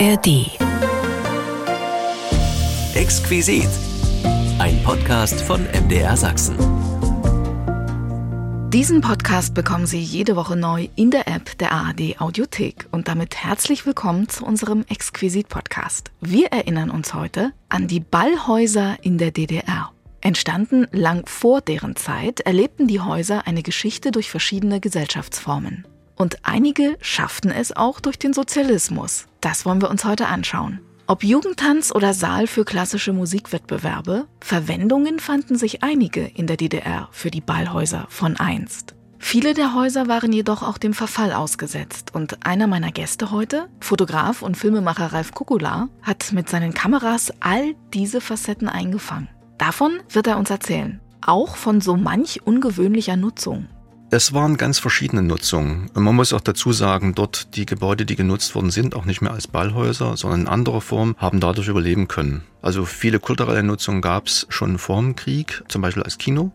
ARD. Exquisit. Ein Podcast von MDR Sachsen. Diesen Podcast bekommen Sie jede Woche neu in der App der ARD Audiothek und damit herzlich willkommen zu unserem Exquisit Podcast. Wir erinnern uns heute an die Ballhäuser in der DDR. Entstanden lang vor deren Zeit, erlebten die Häuser eine Geschichte durch verschiedene Gesellschaftsformen. Und einige schafften es auch durch den Sozialismus. Das wollen wir uns heute anschauen. Ob Jugendtanz oder Saal für klassische Musikwettbewerbe, Verwendungen fanden sich einige in der DDR für die Ballhäuser von einst. Viele der Häuser waren jedoch auch dem Verfall ausgesetzt und einer meiner Gäste heute, Fotograf und Filmemacher Ralf Kukula, hat mit seinen Kameras all diese Facetten eingefangen. Davon wird er uns erzählen. Auch von so manch ungewöhnlicher Nutzung. Es waren ganz verschiedene Nutzungen. Und man muss auch dazu sagen, dort die Gebäude, die genutzt worden sind, auch nicht mehr als Ballhäuser, sondern in anderer Form, haben dadurch überleben können. Also viele kulturelle Nutzungen gab es schon vor dem Krieg, zum Beispiel als Kino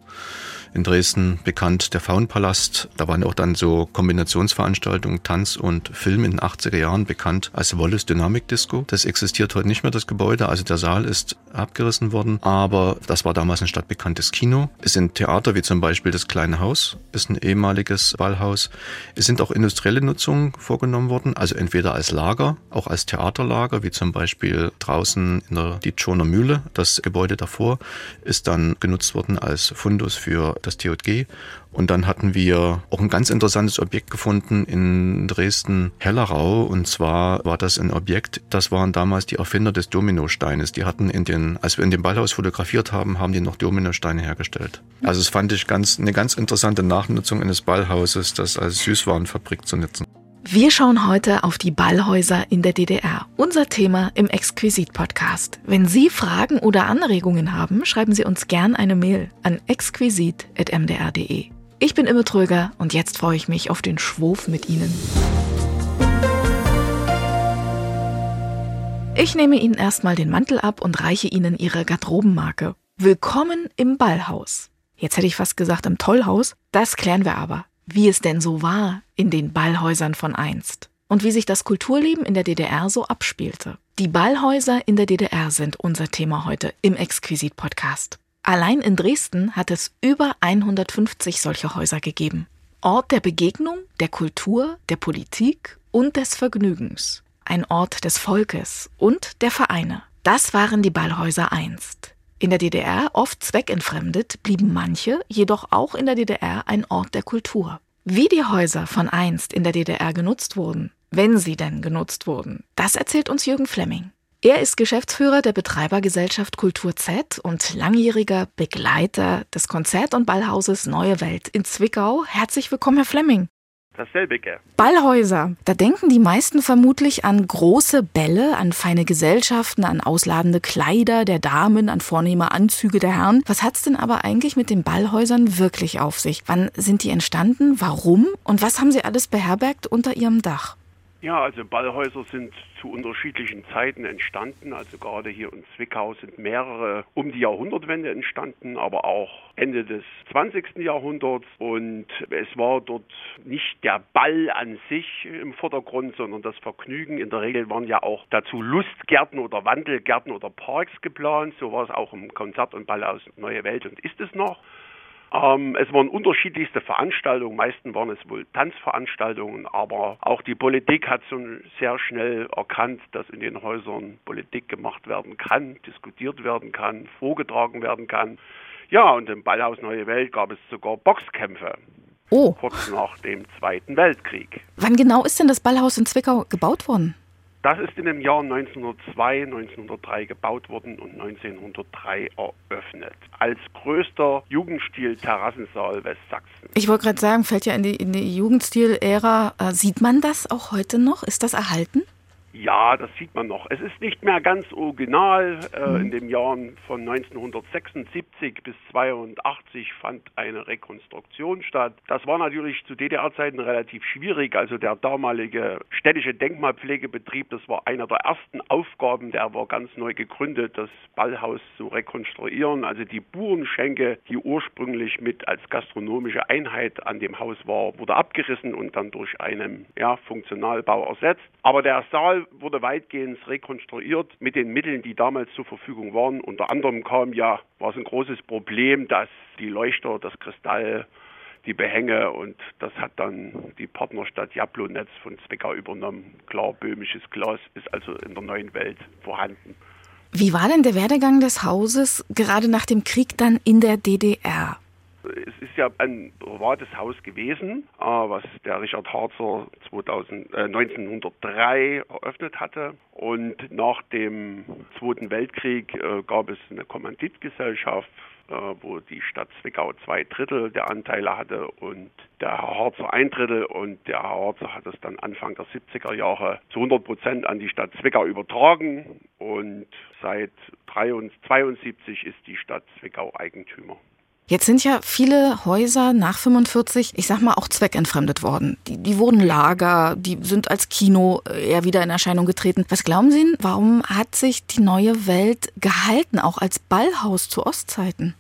in Dresden bekannt, der Faunpalast. Da waren auch dann so Kombinationsveranstaltungen, Tanz und Film in den 80er Jahren bekannt als Wallace Dynamic Disco. Das existiert heute nicht mehr, das Gebäude. Also der Saal ist abgerissen worden, aber das war damals ein stadtbekanntes Kino. Es sind Theater wie zum Beispiel das Kleine Haus, ist ein ehemaliges Ballhaus. Es sind auch industrielle Nutzungen vorgenommen worden, also entweder als Lager, auch als Theaterlager, wie zum Beispiel draußen in der Dietschoner Mühle. Das Gebäude davor ist dann genutzt worden als Fundus für das TJG. Und dann hatten wir auch ein ganz interessantes Objekt gefunden in Dresden-Hellerau. Und zwar war das ein Objekt, das waren damals die Erfinder des Dominosteines. Die hatten in den, als wir in dem Ballhaus fotografiert haben, haben die noch Dominosteine hergestellt. Also es fand ich ganz, eine ganz interessante Nachnutzung eines Ballhauses, das als Süßwarenfabrik zu nutzen. Wir schauen heute auf die Ballhäuser in der DDR. Unser Thema im Exquisit-Podcast. Wenn Sie Fragen oder Anregungen haben, schreiben Sie uns gern eine Mail an exquisit.mdr.de. Ich bin Imme Tröger und jetzt freue ich mich auf den Schwurf mit Ihnen. Ich nehme Ihnen erstmal den Mantel ab und reiche Ihnen Ihre Garderobenmarke. Willkommen im Ballhaus. Jetzt hätte ich fast gesagt im Tollhaus. Das klären wir aber wie es denn so war in den Ballhäusern von einst und wie sich das Kulturleben in der DDR so abspielte. Die Ballhäuser in der DDR sind unser Thema heute im Exquisit-Podcast. Allein in Dresden hat es über 150 solche Häuser gegeben. Ort der Begegnung, der Kultur, der Politik und des Vergnügens. Ein Ort des Volkes und der Vereine. Das waren die Ballhäuser einst. In der DDR, oft zweckentfremdet, blieben manche jedoch auch in der DDR ein Ort der Kultur. Wie die Häuser von einst in der DDR genutzt wurden, wenn sie denn genutzt wurden, das erzählt uns Jürgen Flemming. Er ist Geschäftsführer der Betreibergesellschaft Kultur Z und langjähriger Begleiter des Konzert- und Ballhauses Neue Welt in Zwickau. Herzlich willkommen, Herr Flemming dasselbige. Ballhäuser. Da denken die meisten vermutlich an große Bälle, an feine Gesellschaften, an ausladende Kleider der Damen, an vornehme Anzüge der Herren. Was hat's denn aber eigentlich mit den Ballhäusern wirklich auf sich? Wann sind die entstanden? Warum? Und was haben sie alles beherbergt unter ihrem Dach? Ja, also Ballhäuser sind zu unterschiedlichen Zeiten entstanden. Also gerade hier in Zwickau sind mehrere um die Jahrhundertwende entstanden, aber auch Ende des 20. Jahrhunderts. Und es war dort nicht der Ball an sich im Vordergrund, sondern das Vergnügen. In der Regel waren ja auch dazu Lustgärten oder Wandelgärten oder Parks geplant. So war es auch im Konzert- und Ballhaus Neue Welt und ist es noch. Ähm, es waren unterschiedlichste Veranstaltungen, meistens waren es wohl Tanzveranstaltungen, aber auch die Politik hat so sehr schnell erkannt, dass in den Häusern Politik gemacht werden kann, diskutiert werden kann, vorgetragen werden kann. Ja, und im Ballhaus Neue Welt gab es sogar Boxkämpfe. Oh. Kurz nach dem Zweiten Weltkrieg. Wann genau ist denn das Ballhaus in Zwickau gebaut worden? Das ist in den Jahren 1902, 1903 gebaut worden und 1903 eröffnet. Als größter Jugendstil-Terrassensaal Westsachsen. Ich wollte gerade sagen, fällt ja in die, in die Jugendstil-Ära. Äh, sieht man das auch heute noch? Ist das erhalten? Ja, das sieht man noch. Es ist nicht mehr ganz original. Äh, mhm. In den Jahren von 1976 bis 82 fand eine Rekonstruktion statt. Das war natürlich zu DDR-Zeiten relativ schwierig. Also der damalige städtische Denkmalpflegebetrieb, das war einer der ersten Aufgaben, der war ganz neu gegründet, das Ballhaus zu rekonstruieren. Also die Burenschenke, die ursprünglich mit als gastronomische Einheit an dem Haus war, wurde abgerissen und dann durch einen ja, Funktionalbau ersetzt. Aber der Saal Wurde weitgehend rekonstruiert mit den Mitteln, die damals zur Verfügung waren. Unter anderem kam ja, war es ein großes Problem, dass die Leuchter, das Kristall, die Behänge und das hat dann die Partnerstadt Jablonetz von Zwickau übernommen. Klar, böhmisches Glas ist also in der neuen Welt vorhanden. Wie war denn der Werdegang des Hauses gerade nach dem Krieg dann in der DDR? Es ist ja ein privates Haus gewesen, äh, was der Richard Harzer 2000, äh, 1903 eröffnet hatte. Und nach dem Zweiten Weltkrieg äh, gab es eine Kommanditgesellschaft, äh, wo die Stadt Zwickau zwei Drittel der Anteile hatte und der Herr Harzer ein Drittel und der Herr Harzer hat es dann Anfang der 70er Jahre zu 100 Prozent an die Stadt Zwickau übertragen und seit 1972 ist die Stadt Zwickau Eigentümer. Jetzt sind ja viele Häuser nach 45, ich sag mal, auch zweckentfremdet worden. Die, die wurden Lager, die sind als Kino äh, eher wieder in Erscheinung getreten. Was glauben Sie, warum hat sich die neue Welt gehalten, auch als Ballhaus zu Ostzeiten?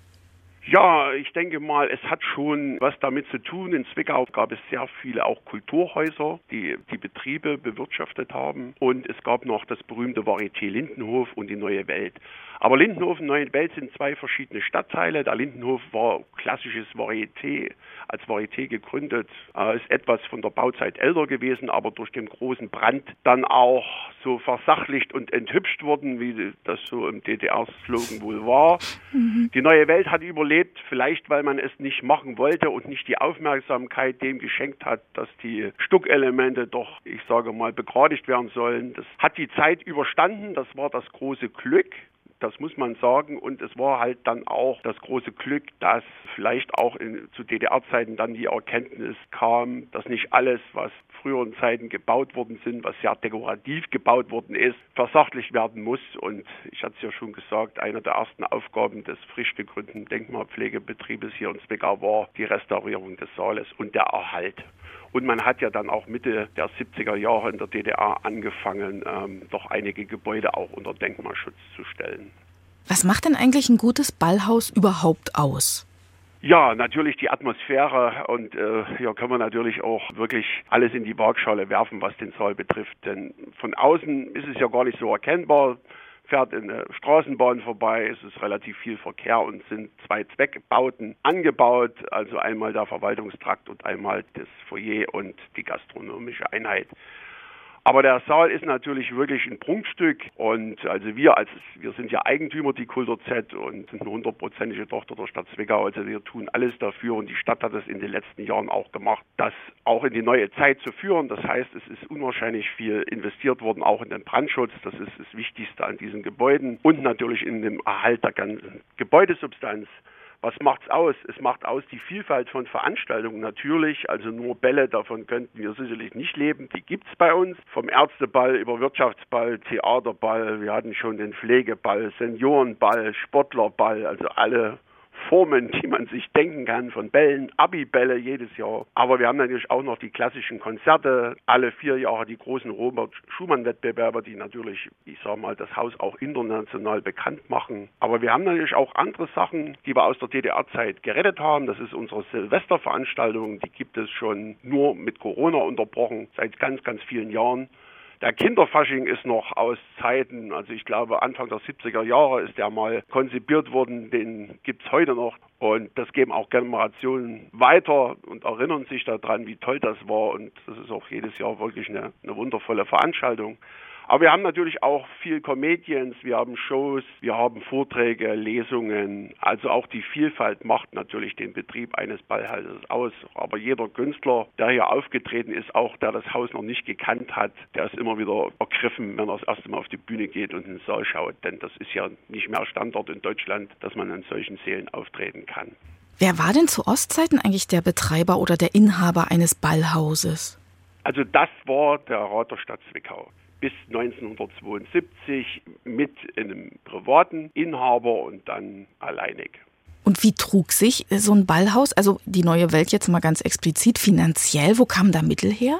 Ja, ich denke mal, es hat schon was damit zu tun. In Zwickau gab es sehr viele auch Kulturhäuser, die die Betriebe bewirtschaftet haben. Und es gab noch das berühmte Varieté Lindenhof und die Neue Welt. Aber Lindenhof und Neue Welt sind zwei verschiedene Stadtteile. Der Lindenhof war klassisches Varieté, als Varieté gegründet, äh, ist etwas von der Bauzeit älter gewesen, aber durch den großen Brand dann auch so versachlicht und enthübscht worden, wie das so im DDR-Slogan wohl war. Mhm. Die Neue Welt hat überlebt, vielleicht weil man es nicht machen wollte und nicht die Aufmerksamkeit dem geschenkt hat, dass die Stuckelemente doch, ich sage mal, begradigt werden sollen. Das hat die Zeit überstanden, das war das große Glück. Das muss man sagen. Und es war halt dann auch das große Glück, dass vielleicht auch in, zu DDR-Zeiten dann die Erkenntnis kam, dass nicht alles, was früheren Zeiten gebaut worden sind, was sehr dekorativ gebaut worden ist, versachlicht werden muss. Und ich hatte es ja schon gesagt, eine der ersten Aufgaben des frisch gegründeten Denkmalpflegebetriebes hier in Zwickau war die Restaurierung des Saales und der Erhalt. Und man hat ja dann auch Mitte der 70er Jahre in der DDR angefangen, ähm, doch einige Gebäude auch unter Denkmalschutz zu stellen. Was macht denn eigentlich ein gutes Ballhaus überhaupt aus? Ja, natürlich die Atmosphäre und äh, hier können wir natürlich auch wirklich alles in die Waagschale werfen, was den Saal betrifft. Denn von außen ist es ja gar nicht so erkennbar fährt in der Straßenbahn vorbei, es ist relativ viel Verkehr und sind zwei Zweckbauten angebaut, also einmal der Verwaltungstrakt und einmal das Foyer und die gastronomische Einheit. Aber der Saal ist natürlich wirklich ein Prunkstück und also wir als wir sind ja Eigentümer die Kultur Z und sind eine hundertprozentige Tochter der Stadt Zwickau. Also wir tun alles dafür und die Stadt hat es in den letzten Jahren auch gemacht, das auch in die neue Zeit zu führen. Das heißt, es ist unwahrscheinlich viel investiert worden, auch in den Brandschutz. Das ist das Wichtigste an diesen Gebäuden und natürlich in dem Erhalt der ganzen Gebäudesubstanz. Was macht's aus? Es macht aus die Vielfalt von Veranstaltungen natürlich. Also nur Bälle, davon könnten wir sicherlich nicht leben. Die gibt's bei uns. Vom Ärzteball über Wirtschaftsball, Theaterball. Wir hatten schon den Pflegeball, Seniorenball, Sportlerball. Also alle Formen, die man sich denken kann, von Bällen, Abibälle jedes Jahr. Aber wir haben natürlich auch noch die klassischen Konzerte, alle vier Jahre die großen Robert Schumann-Wettbewerbe, die natürlich, ich sage mal, das Haus auch international bekannt machen. Aber wir haben natürlich auch andere Sachen, die wir aus der DDR-Zeit gerettet haben. Das ist unsere Silvesterveranstaltung, die gibt es schon nur mit Corona unterbrochen, seit ganz, ganz vielen Jahren. Der Kinderfasching ist noch aus Zeiten, also ich glaube Anfang der 70er Jahre ist der mal konzipiert worden, den gibt es heute noch. Und das geben auch Generationen weiter und erinnern sich daran, wie toll das war. Und das ist auch jedes Jahr wirklich eine, eine wundervolle Veranstaltung. Aber wir haben natürlich auch viel Comedians, wir haben Shows, wir haben Vorträge, Lesungen. Also auch die Vielfalt macht natürlich den Betrieb eines Ballhauses aus. Aber jeder Künstler, der hier aufgetreten ist, auch der das Haus noch nicht gekannt hat, der ist immer wieder ergriffen, wenn er das erste Mal auf die Bühne geht und in den Saal schaut. Denn das ist ja nicht mehr Standard in Deutschland, dass man in solchen Sälen auftreten kann. Wer war denn zu Ostzeiten eigentlich der Betreiber oder der Inhaber eines Ballhauses? Also das war der Rat der Stadt Zwickau bis 1972 mit einem privaten Inhaber und dann alleinig. Und wie trug sich so ein Ballhaus, also die neue Welt jetzt mal ganz explizit finanziell, wo kamen da Mittel her?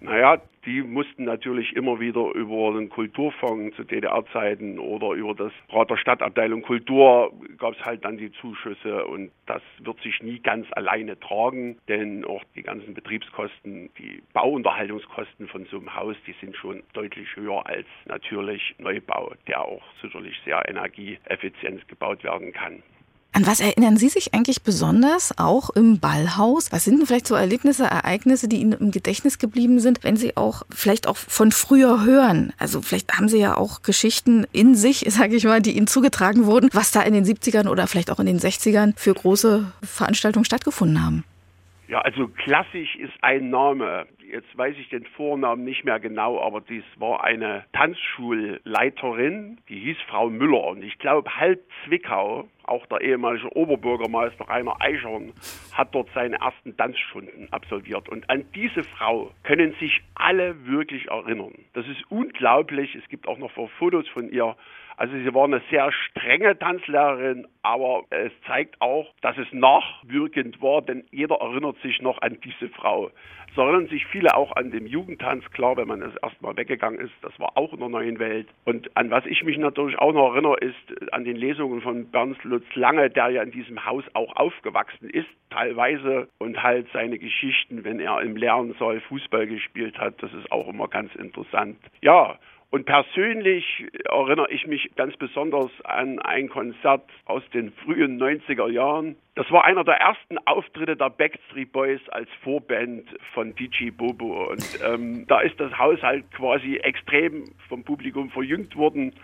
Naja, die mussten natürlich immer wieder über den Kulturfonds zu DDR-Zeiten oder über das Rat der Stadtabteilung Kultur gab es halt dann die Zuschüsse und das wird sich nie ganz alleine tragen, denn auch die ganzen Betriebskosten, die Bauunterhaltungskosten von so einem Haus, die sind schon deutlich höher als natürlich Neubau, der auch sicherlich sehr energieeffizient gebaut werden kann. An was erinnern Sie sich eigentlich besonders, auch im Ballhaus? Was sind denn vielleicht so Erlebnisse, Ereignisse, die Ihnen im Gedächtnis geblieben sind, wenn Sie auch vielleicht auch von früher hören? Also vielleicht haben Sie ja auch Geschichten in sich, sage ich mal, die Ihnen zugetragen wurden, was da in den 70ern oder vielleicht auch in den 60ern für große Veranstaltungen stattgefunden haben. Ja, also klassisch ist ein Name. Jetzt weiß ich den Vornamen nicht mehr genau, aber dies war eine Tanzschulleiterin, die hieß Frau Müller. Und ich glaube, halb Zwickau, auch der ehemalige Oberbürgermeister Rainer Eichhorn, hat dort seine ersten Tanzstunden absolviert. Und an diese Frau können sich alle wirklich erinnern. Das ist unglaublich. Es gibt auch noch Fotos von ihr also sie war eine sehr strenge Tanzlehrerin, aber es zeigt auch, dass es nachwirkend war, denn jeder erinnert sich noch an diese Frau. Es erinnern sich viele auch an den Jugendtanz, klar, wenn man das erstmal weggegangen ist, das war auch in der neuen Welt. Und an was ich mich natürlich auch noch erinnere, ist an den Lesungen von Bernd Lutz Lange, der ja in diesem Haus auch aufgewachsen ist, teilweise, und halt seine Geschichten, wenn er im Lernsaal Fußball gespielt hat, das ist auch immer ganz interessant. Ja, und persönlich erinnere ich mich ganz besonders an ein Konzert aus den frühen 90er Jahren. Das war einer der ersten Auftritte der Backstreet Boys als Vorband von DJ Bobo. Und ähm, da ist das Haus halt quasi extrem vom Publikum verjüngt worden.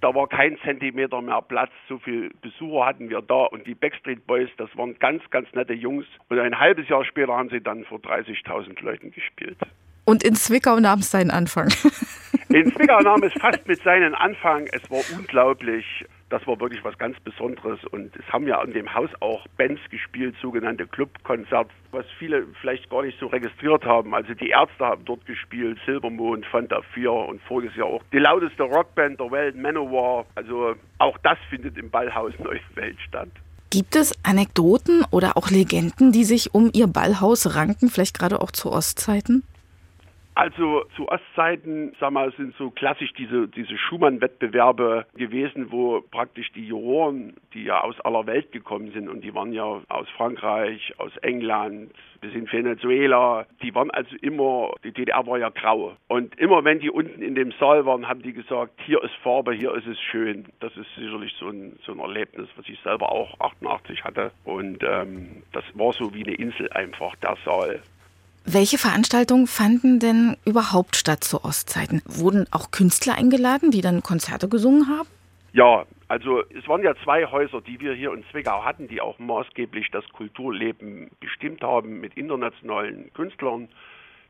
Da war kein Zentimeter mehr Platz. So viele Besucher hatten wir da. Und die Backstreet Boys, das waren ganz, ganz nette Jungs. Und ein halbes Jahr später haben sie dann vor 30.000 Leuten gespielt. Und in Zwickau nahm es seinen Anfang. In Zwickau nahm es fast mit seinen Anfang. Es war unglaublich. Das war wirklich was ganz Besonderes. Und es haben ja in dem Haus auch Bands gespielt, sogenannte Clubkonzerte, was viele vielleicht gar nicht so registriert haben. Also die Ärzte haben dort gespielt, Silbermond, Fanta 4 und voriges Jahr auch die lauteste Rockband der Welt, Manowar. Also auch das findet im Ballhaus Neue Welt statt. Gibt es Anekdoten oder auch Legenden, die sich um Ihr Ballhaus ranken, vielleicht gerade auch zu Ostzeiten? Also zu Ostzeiten, sag mal, sind so klassisch diese, diese Schumann-Wettbewerbe gewesen, wo praktisch die Juroren, die ja aus aller Welt gekommen sind und die waren ja aus Frankreich, aus England, bis in Venezuela, die waren also immer, die DDR war ja grau. Und immer wenn die unten in dem Saal waren, haben die gesagt, hier ist Farbe, hier ist es schön. Das ist sicherlich so ein, so ein Erlebnis, was ich selber auch 88 hatte. Und ähm, das war so wie eine Insel einfach, der Saal. Welche Veranstaltungen fanden denn überhaupt statt zu Ostzeiten? Wurden auch Künstler eingeladen, die dann Konzerte gesungen haben? Ja, also es waren ja zwei Häuser, die wir hier in Zwickau hatten, die auch maßgeblich das Kulturleben bestimmt haben mit internationalen Künstlern.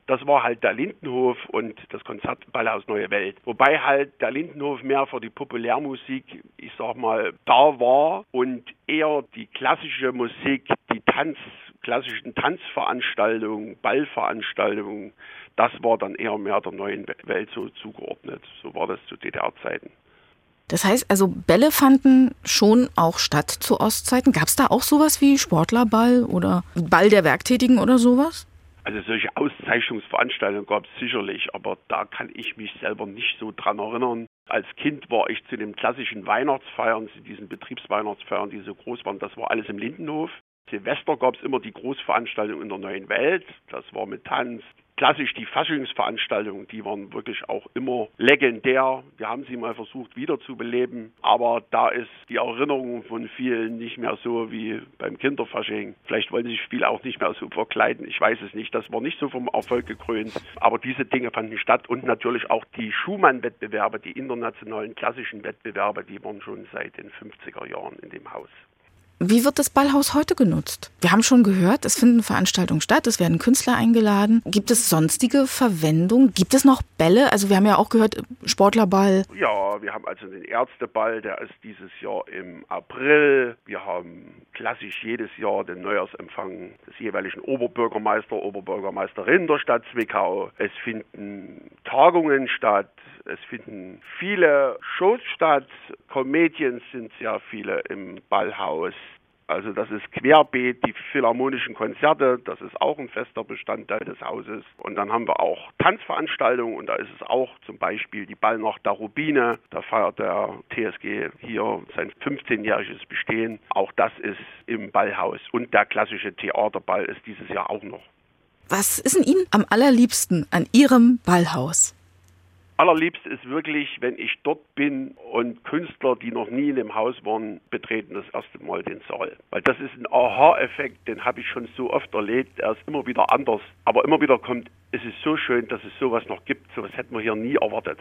Das war halt der Lindenhof und das Konzertballhaus Neue Welt. Wobei halt der Lindenhof mehr für die Populärmusik, ich sag mal, da war und eher die klassische Musik, die Tanz klassischen Tanzveranstaltungen, Ballveranstaltungen, das war dann eher mehr der neuen Welt so zugeordnet. So war das zu DDR-Zeiten. Das heißt also, Bälle fanden schon auch statt zu Ostzeiten. Gab es da auch sowas wie Sportlerball oder Ball der Werktätigen oder sowas? Also solche Auszeichnungsveranstaltungen gab es sicherlich, aber da kann ich mich selber nicht so dran erinnern. Als Kind war ich zu den klassischen Weihnachtsfeiern, zu diesen Betriebsweihnachtsfeiern, die so groß waren, das war alles im Lindenhof. Silvester gab es immer die Großveranstaltung in der neuen Welt. Das war mit Tanz. Klassisch die Faschingsveranstaltungen, die waren wirklich auch immer legendär. Wir haben sie mal versucht wiederzubeleben, aber da ist die Erinnerung von vielen nicht mehr so wie beim Kinderfasching. Vielleicht wollen sich viele auch nicht mehr so verkleiden. Ich weiß es nicht. Das war nicht so vom Erfolg gekrönt. Aber diese Dinge fanden statt und natürlich auch die Schumann-Wettbewerbe, die internationalen klassischen Wettbewerbe, die waren schon seit den 50er Jahren in dem Haus. Wie wird das Ballhaus heute genutzt? Wir haben schon gehört, es finden Veranstaltungen statt, es werden Künstler eingeladen. Gibt es sonstige Verwendung? Gibt es noch Bälle? Also wir haben ja auch gehört, Sportlerball. Ja, wir haben also den Ärzteball, der ist dieses Jahr im April. Wir haben klassisch jedes Jahr den Neujahrsempfang des jeweiligen Oberbürgermeister, Oberbürgermeisterin der Stadt Zwickau. Es finden Tagungen statt. Es finden viele Shows statt. Comedians sind sehr viele im Ballhaus. Also das ist querbeet, die philharmonischen Konzerte, das ist auch ein fester Bestandteil des Hauses. Und dann haben wir auch Tanzveranstaltungen und da ist es auch zum Beispiel die Ballnacht der Rubine. Da feiert der TSG hier sein 15-jähriges Bestehen. Auch das ist im Ballhaus. Und der klassische Theaterball ist dieses Jahr auch noch. Was ist denn Ihnen am allerliebsten an Ihrem Ballhaus? Allerliebst ist wirklich, wenn ich dort bin und Künstler, die noch nie in dem Haus waren, betreten das erste Mal den Saal. Weil das ist ein Aha-Effekt, den habe ich schon so oft erlebt. Er ist immer wieder anders. Aber immer wieder kommt, es ist so schön, dass es sowas noch gibt. Sowas hätten wir hier nie erwartet.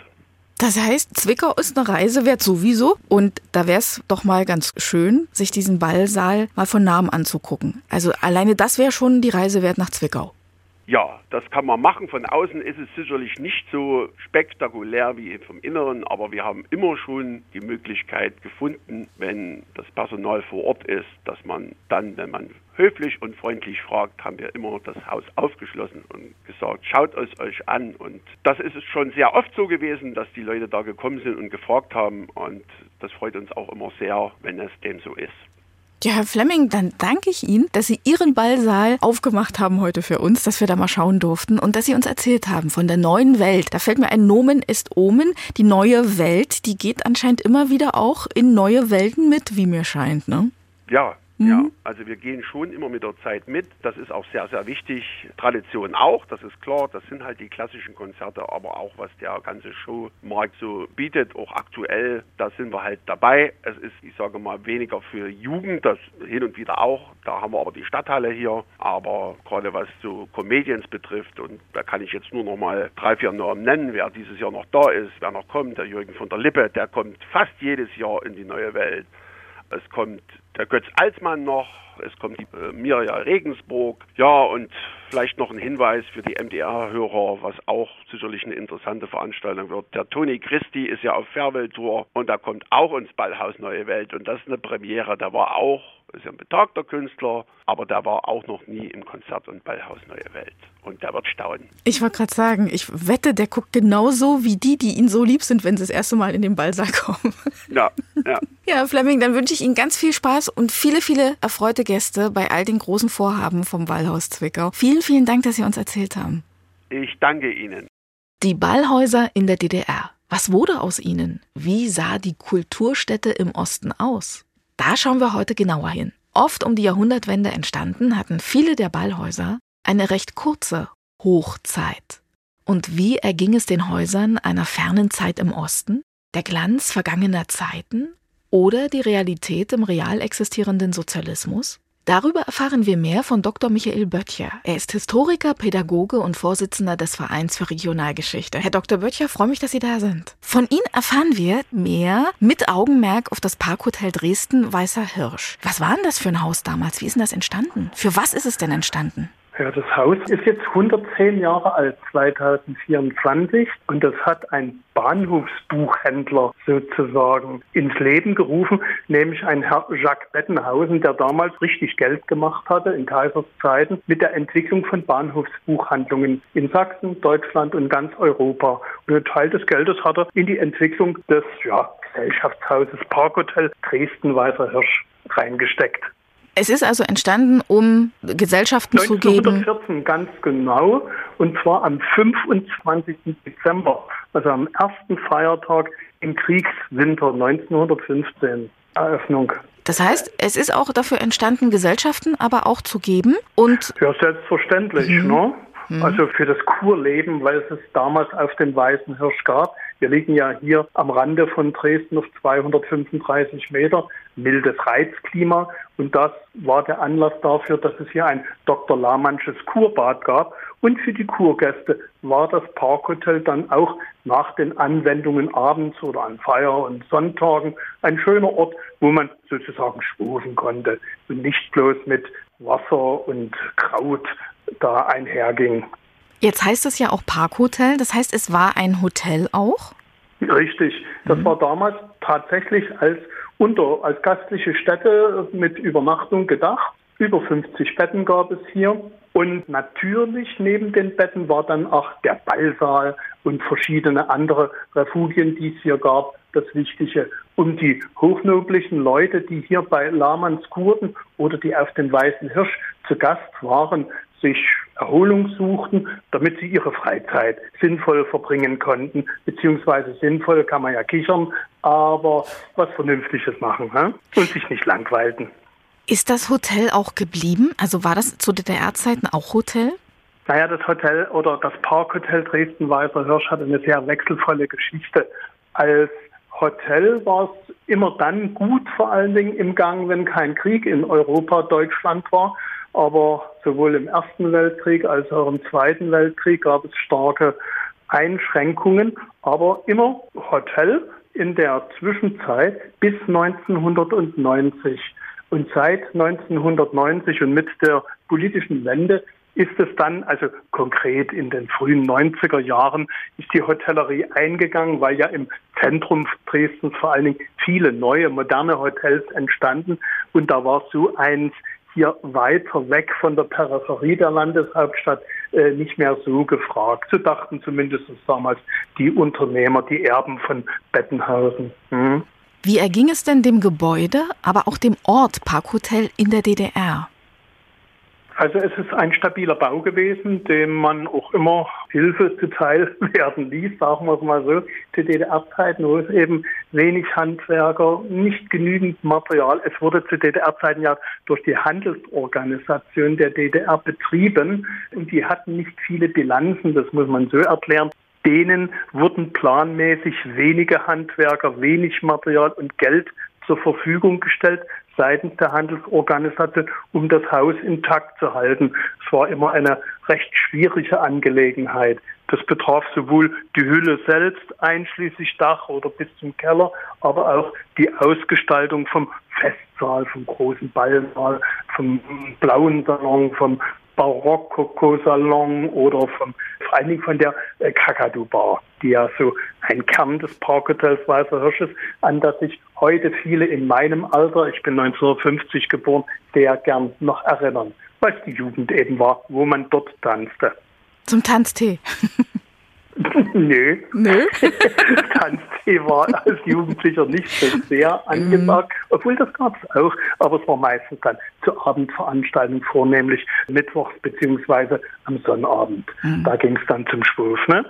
Das heißt, Zwickau ist eine Reise wert sowieso. Und da wäre es doch mal ganz schön, sich diesen Ballsaal mal von Namen anzugucken. Also alleine das wäre schon die Reise wert nach Zwickau. Ja, das kann man machen. Von außen ist es sicherlich nicht so spektakulär wie vom Inneren, aber wir haben immer schon die Möglichkeit gefunden, wenn das Personal vor Ort ist, dass man dann, wenn man höflich und freundlich fragt, haben wir immer das Haus aufgeschlossen und gesagt, schaut es euch an. Und das ist es schon sehr oft so gewesen, dass die Leute da gekommen sind und gefragt haben. Und das freut uns auch immer sehr, wenn es dem so ist. Ja, Herr Flemming, dann danke ich Ihnen, dass Sie Ihren Ballsaal aufgemacht haben heute für uns, dass wir da mal schauen durften und dass Sie uns erzählt haben von der neuen Welt. Da fällt mir ein Nomen ist Omen. Die neue Welt, die geht anscheinend immer wieder auch in neue Welten mit, wie mir scheint, ne? Ja, Mhm. Ja, also wir gehen schon immer mit der Zeit mit. Das ist auch sehr, sehr wichtig. Tradition auch, das ist klar. Das sind halt die klassischen Konzerte, aber auch was der ganze Showmarkt so bietet, auch aktuell, da sind wir halt dabei. Es ist, ich sage mal, weniger für Jugend, das hin und wieder auch. Da haben wir aber die Stadthalle hier. Aber gerade was so Comedians betrifft, und da kann ich jetzt nur noch mal drei, vier Namen nennen, wer dieses Jahr noch da ist, wer noch kommt, der Jürgen von der Lippe, der kommt fast jedes Jahr in die neue Welt. Es kommt der Götz Alsmann noch, es kommt die äh, Mirja Regensburg. Ja, und vielleicht noch ein Hinweis für die MDR-Hörer, was auch sicherlich eine interessante Veranstaltung wird. Der Toni Christi ist ja auf Fairwell-Tour und da kommt auch ins Ballhaus Neue Welt und das ist eine Premiere. Da war auch ist ja ein betagter Künstler, aber der war auch noch nie im Konzert- und Ballhaus Neue Welt. Und der wird staunen. Ich wollte gerade sagen, ich wette, der guckt genauso wie die, die ihn so lieb sind, wenn sie das erste Mal in den Ballsaal kommen. Ja, ja. ja, Fleming, dann wünsche ich Ihnen ganz viel Spaß und viele, viele erfreute Gäste bei all den großen Vorhaben vom Ballhaus Zwickau. Vielen, vielen Dank, dass Sie uns erzählt haben. Ich danke Ihnen. Die Ballhäuser in der DDR. Was wurde aus ihnen? Wie sah die Kulturstätte im Osten aus? Da schauen wir heute genauer hin. Oft um die Jahrhundertwende entstanden, hatten viele der Ballhäuser eine recht kurze Hochzeit. Und wie erging es den Häusern einer fernen Zeit im Osten? Der Glanz vergangener Zeiten oder die Realität im real existierenden Sozialismus? Darüber erfahren wir mehr von Dr. Michael Böttcher. Er ist Historiker, Pädagoge und Vorsitzender des Vereins für Regionalgeschichte. Herr Dr. Böttcher, freue mich, dass Sie da sind. Von Ihnen erfahren wir mehr mit Augenmerk auf das Parkhotel Dresden Weißer Hirsch. Was war denn das für ein Haus damals? Wie ist denn das entstanden? Für was ist es denn entstanden? Ja, das Haus ist jetzt 110 Jahre alt, 2024, und das hat ein Bahnhofsbuchhändler sozusagen ins Leben gerufen, nämlich ein Herr Jacques Bettenhausen, der damals richtig Geld gemacht hatte in Kaisers Zeiten mit der Entwicklung von Bahnhofsbuchhandlungen in Sachsen, Deutschland und ganz Europa. Und ein Teil des Geldes hat er in die Entwicklung des ja, Gesellschaftshauses Parkhotel Dresden-Weißer Hirsch reingesteckt. Es ist also entstanden, um Gesellschaften zu geben. 1914 ganz genau, und zwar am 25. Dezember, also am ersten Feiertag im Kriegswinter 1915. Eröffnung. Das heißt, es ist auch dafür entstanden, Gesellschaften aber auch zu geben und. Ja, selbstverständlich, mhm. ne? Mhm. Also für das Kurleben, weil es es damals auf dem Weißen Hirsch gab. Wir liegen ja hier am Rande von Dresden auf 235 Meter mildes Reizklima. Und das war der Anlass dafür, dass es hier ein Dr. Lahmannsches Kurbad gab. Und für die Kurgäste war das Parkhotel dann auch nach den Anwendungen abends oder an Feier- und Sonntagen ein schöner Ort, wo man sozusagen schwufen konnte und nicht bloß mit Wasser und Kraut da einherging. Jetzt heißt es ja auch Parkhotel, das heißt, es war ein Hotel auch? Richtig, das mhm. war damals tatsächlich als unter als gastliche Stätte mit Übernachtung gedacht. Über 50 Betten gab es hier. Und natürlich neben den Betten war dann auch der Ballsaal und verschiedene andere Refugien, die es hier gab, das Wichtige. um die hochnoblichen Leute, die hier bei Lahmanns Kurden oder die auf den Weißen Hirsch zu Gast waren, sich Erholung suchten, damit sie ihre Freizeit sinnvoll verbringen konnten. Beziehungsweise sinnvoll kann man ja kichern, aber was Vernünftiges machen hä? und sich nicht langweilten. Ist das Hotel auch geblieben? Also war das zu DDR-Zeiten auch Hotel? Naja, das Hotel oder das Parkhotel Dresden-Weißer Hirsch hat eine sehr wechselvolle Geschichte. Als Hotel war es immer dann gut, vor allen Dingen im Gang, wenn kein Krieg in Europa, Deutschland war. Aber sowohl im Ersten Weltkrieg als auch im Zweiten Weltkrieg gab es starke Einschränkungen. Aber immer Hotel in der Zwischenzeit bis 1990. Und seit 1990 und mit der politischen Wende ist es dann, also konkret in den frühen 90er Jahren, ist die Hotellerie eingegangen, weil ja im Zentrum Dresdens vor allen Dingen viele neue, moderne Hotels entstanden. Und da war so eins hier weiter weg von der Peripherie der Landeshauptstadt äh, nicht mehr so gefragt. So dachten zumindest damals die Unternehmer, die Erben von Bettenhausen. Hm. Wie erging es denn dem Gebäude, aber auch dem Ort Parkhotel in der DDR? Also es ist ein stabiler Bau gewesen, dem man auch immer Hilfe zuteil werden ließ, sagen wir es mal so, zu DDR-Zeiten, wo es eben wenig Handwerker, nicht genügend Material. Es wurde zu DDR-Zeiten ja durch die Handelsorganisation der DDR betrieben und die hatten nicht viele Bilanzen, das muss man so erklären. Denen wurden planmäßig wenige Handwerker, wenig Material und Geld zur Verfügung gestellt seitens der Handelsorganisation, um das Haus intakt zu halten. Es war immer eine recht schwierige Angelegenheit. Das betraf sowohl die Hülle selbst, einschließlich Dach oder bis zum Keller, aber auch die Ausgestaltung vom Festsaal, vom großen Ballsaal, vom blauen Salon, vom Barockoko-Salon oder vom, vor allen Dingen von der äh, Kakadu-Bar, die ja so ein Kern des Parkhotels Weißer Hirsch ist, an das sich heute viele in meinem Alter, ich bin 1950 geboren, sehr gern noch erinnern, es die Jugend eben war, wo man dort tanzte. Zum Tanztee. Nö. Nö. Tanztee war als Jugendlicher nicht so sehr angesagt, mm. obwohl das gab es auch, aber es war meistens dann zur Abendveranstaltung, vornehmlich mittwochs beziehungsweise am Sonnabend. Mm. Da ging es dann zum Schwurf. Ne?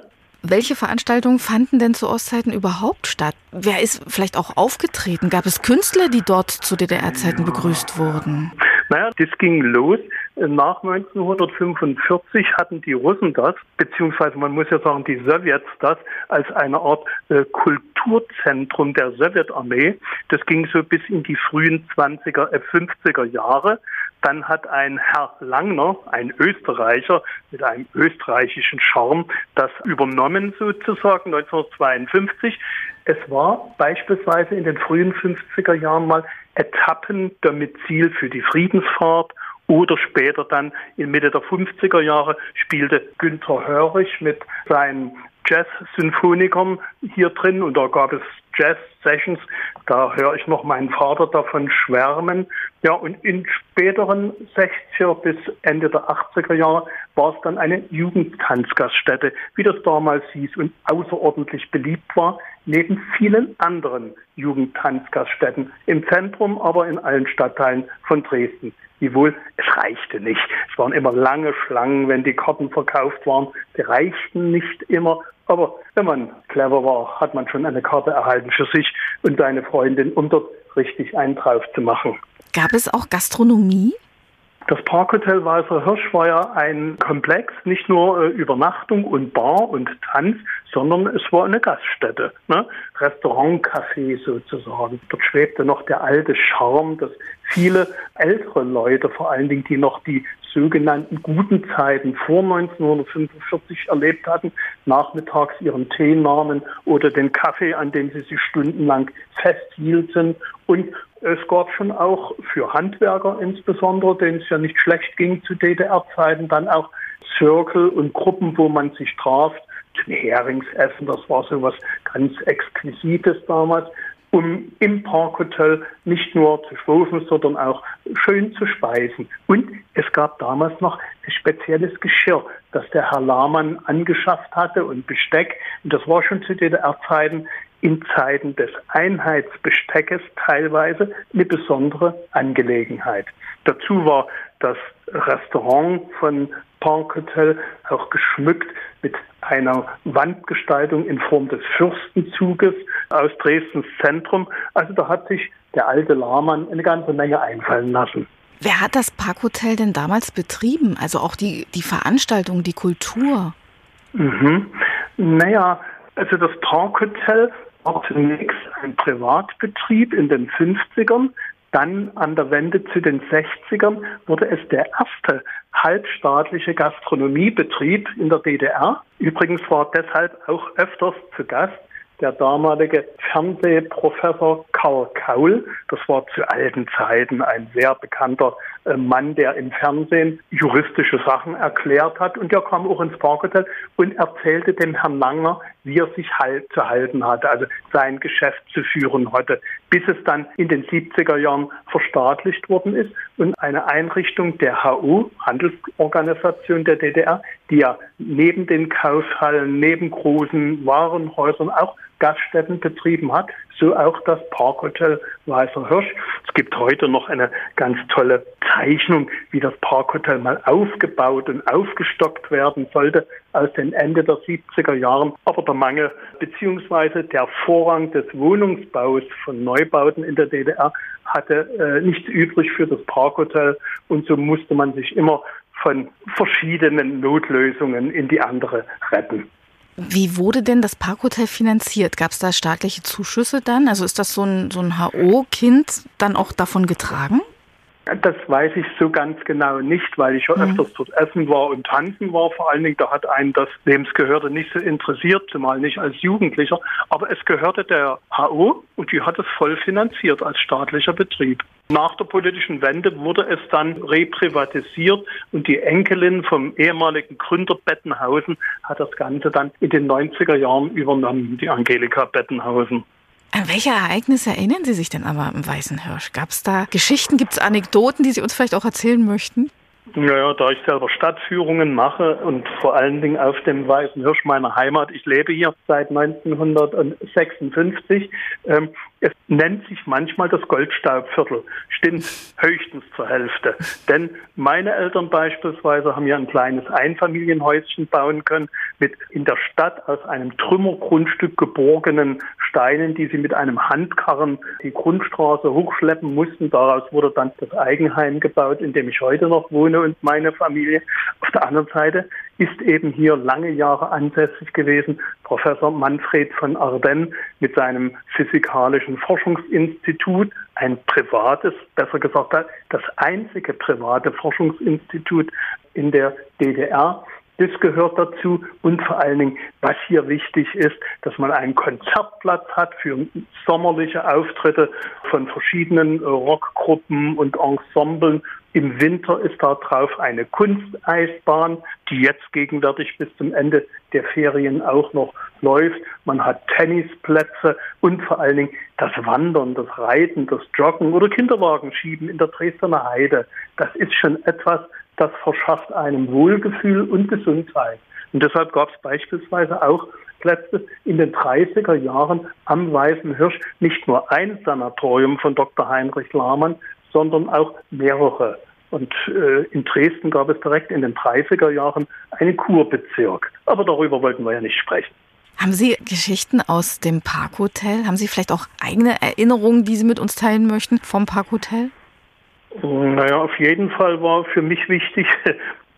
Welche Veranstaltungen fanden denn zu Ostzeiten überhaupt statt? Wer ist vielleicht auch aufgetreten? Gab es Künstler, die dort zu DDR-Zeiten begrüßt wurden? Naja, das ging los. Nach 1945 hatten die Russen das, beziehungsweise man muss ja sagen, die Sowjets das, als eine Art äh, Kulturzentrum der Sowjetarmee. Das ging so bis in die frühen 20er, äh, 50er Jahre. Dann hat ein Herr Langner, ein Österreicher mit einem österreichischen Charme, das übernommen sozusagen 1952. Es war beispielsweise in den frühen 50er Jahren mal Etappendomizil für die Friedensfahrt oder später dann in Mitte der 50er Jahre spielte Günther Hörich mit seinen Jazz-Symphonikern hier drin und da gab es Jazz-Sessions. Da höre ich noch meinen Vater davon schwärmen. Ja, und in späteren 60er bis Ende der 80er Jahre war es dann eine Jugendtanzgaststätte, wie das damals hieß und außerordentlich beliebt war, neben vielen anderen Jugendtanzgaststätten im Zentrum, aber in allen Stadtteilen von Dresden. Wiewohl, es reichte nicht. Es waren immer lange Schlangen, wenn die Karten verkauft waren. Die reichten nicht immer. Aber wenn man clever war, hat man schon eine Karte erhalten für sich und seine Freundin, um dort richtig einen drauf zu machen. Gab es auch Gastronomie? Das Parkhotel Weißer Hirsch war ja ein Komplex, nicht nur äh, Übernachtung und Bar und Tanz, sondern es war eine Gaststätte, ne? Restaurant, Café sozusagen. Dort schwebte noch der alte Charme, dass viele ältere Leute, vor allen Dingen, die noch die sogenannten guten Zeiten vor 1945 erlebt hatten, nachmittags ihren Tee nahmen oder den Kaffee, an dem sie sich stundenlang festhielten und es gab schon auch für Handwerker insbesondere, denen es ja nicht schlecht ging zu DDR-Zeiten, dann auch Zirkel und Gruppen, wo man sich traf zum Heringsessen. Das war so was ganz Exquisites damals um im Parkhotel nicht nur zu schwufen, sondern auch schön zu speisen. Und es gab damals noch ein spezielles Geschirr, das der Herr Lahmann angeschafft hatte und Besteck. Und das war schon zu DDR-Zeiten in Zeiten des Einheitsbesteckes teilweise eine besondere Angelegenheit. Dazu war das Restaurant von Park Hotel auch geschmückt mit einer Wandgestaltung in Form des Fürstenzuges aus Dresdens Zentrum. Also da hat sich der alte Lahmann eine ganze Menge einfallen lassen. Wer hat das Parkhotel denn damals betrieben? Also auch die, die Veranstaltung, die Kultur? Mhm. Naja, also das Parkhotel war zunächst ein Privatbetrieb in den 50ern. Dann an der Wende zu den 60ern wurde es der erste halbstaatliche Gastronomiebetrieb in der DDR. Übrigens war deshalb auch öfters zu Gast der damalige Fernsehprofessor Karl Kaul. Das war zu alten Zeiten ein sehr bekannter Mann, der im Fernsehen juristische Sachen erklärt hat. Und der kam auch ins Parkhotel und erzählte dem Herrn Langer, wie er sich halt zu halten hatte, also sein Geschäft zu führen hatte, bis es dann in den 70er Jahren verstaatlicht worden ist und eine Einrichtung der HU, Handelsorganisation der DDR, die ja neben den Kaufhallen, neben großen Warenhäusern auch Gaststätten betrieben hat, so auch das Parkhotel Weißer Hirsch. Es gibt heute noch eine ganz tolle Zeichnung, wie das Parkhotel mal aufgebaut und aufgestockt werden sollte aus den Ende der 70er Jahren. Aber der Mangel bzw. der Vorrang des Wohnungsbaus von Neubauten in der DDR hatte äh, nichts übrig für das Parkhotel und so musste man sich immer von verschiedenen Notlösungen in die andere retten. Wie wurde denn das Parkhotel finanziert? Gab es da staatliche Zuschüsse dann? Also ist das so ein, so ein HO-Kind dann auch davon getragen? Das weiß ich so ganz genau nicht, weil ich ja mhm. öfters dort essen war und tanzen war. Vor allen Dingen, da hat einen das Lebensgehörte nicht so interessiert, zumal nicht als Jugendlicher. Aber es gehörte der HO und die hat es voll finanziert als staatlicher Betrieb. Nach der politischen Wende wurde es dann reprivatisiert und die Enkelin vom ehemaligen Gründer Bettenhausen hat das Ganze dann in den 90er Jahren übernommen, die Angelika Bettenhausen. An welche Ereignisse erinnern Sie sich denn aber im Weißen Hirsch? Gab es da Geschichten, gibt es Anekdoten, die Sie uns vielleicht auch erzählen möchten? Naja, da ich selber Stadtführungen mache und vor allen Dingen auf dem Weißen Hirsch meiner Heimat, ich lebe hier seit 1956, ähm, es nennt sich manchmal das Goldstaubviertel, stimmt höchstens zur Hälfte. Denn meine Eltern beispielsweise haben ja ein kleines Einfamilienhäuschen bauen können mit in der Stadt aus einem Trümmergrundstück geborgenen Steinen, die sie mit einem Handkarren die Grundstraße hochschleppen mussten. Daraus wurde dann das Eigenheim gebaut, in dem ich heute noch wohne und meine Familie. Auf der anderen Seite ist eben hier lange Jahre ansässig gewesen Professor Manfred von Ardenn mit seinem physikalischen Forschungsinstitut, ein privates, besser gesagt das einzige private Forschungsinstitut in der DDR. Das gehört dazu und vor allen Dingen, was hier wichtig ist, dass man einen Konzertplatz hat für sommerliche Auftritte von verschiedenen Rockgruppen und Ensemblen im Winter ist da drauf eine Kunsteisbahn, die jetzt gegenwärtig bis zum Ende der Ferien auch noch läuft. Man hat Tennisplätze und vor allen Dingen das Wandern, das Reiten, das Joggen oder Kinderwagenschieben in der Dresdner Heide. Das ist schon etwas, das verschafft einem Wohlgefühl und Gesundheit. Und deshalb gab es beispielsweise auch Plätze in den 30er Jahren am Weißen Hirsch nicht nur ein Sanatorium von Dr. Heinrich Lahmann, sondern auch mehrere. Und äh, in Dresden gab es direkt in den 30er Jahren einen Kurbezirk. Aber darüber wollten wir ja nicht sprechen. Haben Sie Geschichten aus dem Parkhotel? Haben Sie vielleicht auch eigene Erinnerungen, die Sie mit uns teilen möchten vom Parkhotel? Naja, auf jeden Fall war für mich wichtig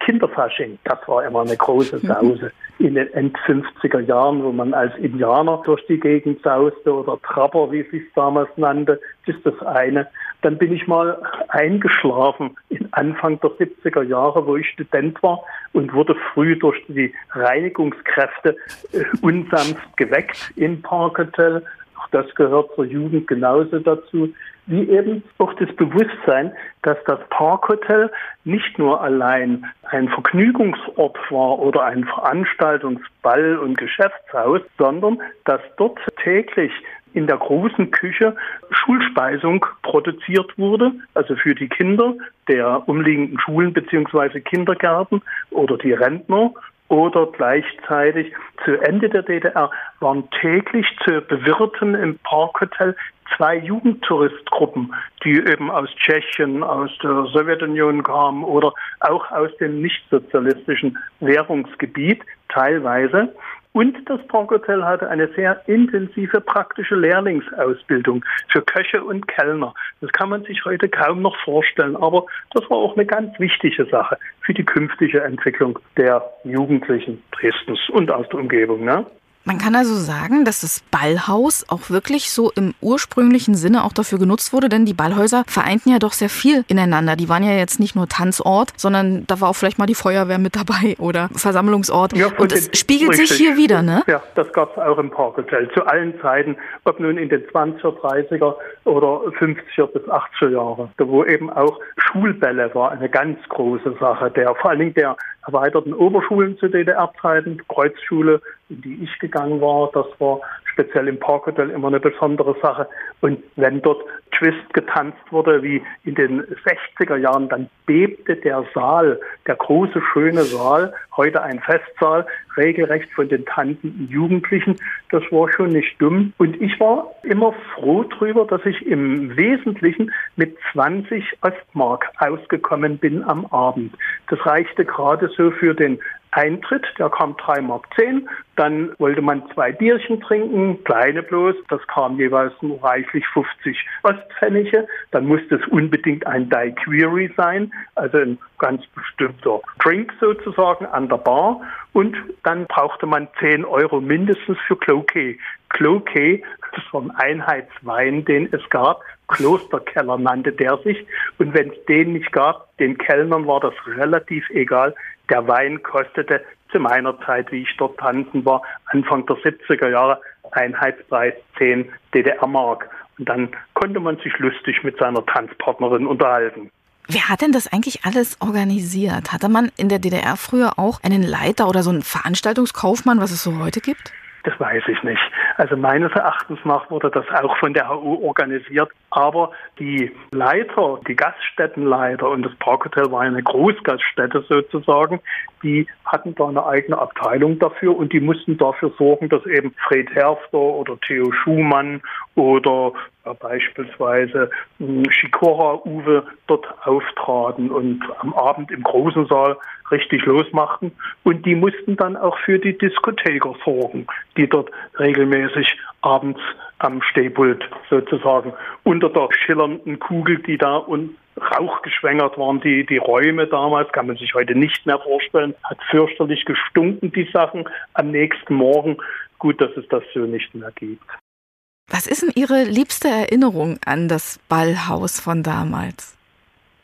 Kinderfasching. Das war immer eine große mhm. Sause in den End-50er Jahren, wo man als Indianer durch die Gegend sauste oder Trapper, wie es sich damals nannte. Das ist das eine. Dann bin ich mal eingeschlafen in Anfang der 70er Jahre, wo ich Student war und wurde früh durch die Reinigungskräfte äh, unsanft geweckt im Parkhotel. Auch das gehört zur Jugend genauso dazu wie eben auch das Bewusstsein, dass das Parkhotel nicht nur allein ein Vergnügungsort war oder ein Veranstaltungsball- und Geschäftshaus, sondern dass dort täglich in der großen Küche Schulspeisung produziert wurde, also für die Kinder der umliegenden Schulen bzw. Kindergärten oder die Rentner oder gleichzeitig zu Ende der DDR waren täglich zu bewirten im Parkhotel zwei Jugendtouristgruppen, die eben aus Tschechien, aus der Sowjetunion kamen oder auch aus dem nichtsozialistischen Währungsgebiet teilweise. Und das Parkhotel hatte eine sehr intensive praktische Lehrlingsausbildung für Köche und Kellner. Das kann man sich heute kaum noch vorstellen, aber das war auch eine ganz wichtige Sache für die künftige Entwicklung der Jugendlichen Dresdens und aus der Umgebung. Ne? Man kann also sagen, dass das Ballhaus auch wirklich so im ursprünglichen Sinne auch dafür genutzt wurde, denn die Ballhäuser vereinten ja doch sehr viel ineinander. Die waren ja jetzt nicht nur Tanzort, sondern da war auch vielleicht mal die Feuerwehr mit dabei oder Versammlungsort. Ja, und es spiegelt richtig. sich hier wieder, ne? Ja, das gab es auch im Parkhotel zu allen Zeiten, ob nun in den 20er, 30er oder 50er bis 80er Jahre, wo eben auch Schulbälle war eine ganz große Sache. Der vor allen Dingen der erweiterten Oberschulen zu DDR-Zeiten, Kreuzschule, in die ich gegangen war, das war speziell im Parkhotel immer eine besondere Sache. Und wenn dort Twist getanzt wurde, wie in den 60er Jahren, dann bebte der Saal, der große, schöne Saal, heute ein Festsaal, regelrecht von den tanzenden Jugendlichen. Das war schon nicht dumm. Und ich war immer froh drüber, dass ich im Wesentlichen mit 20 Ostmark ausgekommen bin am Abend. Das reichte gerade so für den Eintritt, der kam 3 Mark 10. Dann wollte man zwei Bierchen trinken, kleine bloß. Das kam jeweils nur reichlich 50 Ostpfennige. Dann musste es unbedingt ein Daiquiri sein, also ein ganz bestimmter Drink sozusagen an der Bar. Und dann brauchte man 10 Euro mindestens für Cloquet. Cloquet, das war ein Einheitswein, den es gab. Klosterkeller nannte der sich. Und wenn es den nicht gab, den Kellnern war das relativ egal. Der Wein kostete zu meiner Zeit, wie ich dort tanzen war, Anfang der 70er Jahre, Einheitspreis 10 DDR-Mark. Und dann konnte man sich lustig mit seiner Tanzpartnerin unterhalten. Wer hat denn das eigentlich alles organisiert? Hatte man in der DDR früher auch einen Leiter oder so einen Veranstaltungskaufmann, was es so heute gibt? Das weiß ich nicht. Also meines Erachtens nach wurde das auch von der HU organisiert. Aber die Leiter, die Gaststättenleiter und das Parkhotel war eine Großgaststätte sozusagen, die hatten da eine eigene Abteilung dafür und die mussten dafür sorgen, dass eben Fred Herfter oder Theo Schumann oder beispielsweise Shikora hm, Uwe dort auftraten und am Abend im großen Saal richtig losmachten. Und die mussten dann auch für die Diskotheker sorgen, die dort regelmäßig abends am Stehpult sozusagen unter der schillernden Kugel, die da und rauchgeschwängert waren, die, die Räume damals, kann man sich heute nicht mehr vorstellen, hat fürchterlich gestunken, die Sachen am nächsten Morgen. Gut, dass es das so nicht mehr gibt. Was ist denn Ihre liebste Erinnerung an das Ballhaus von damals?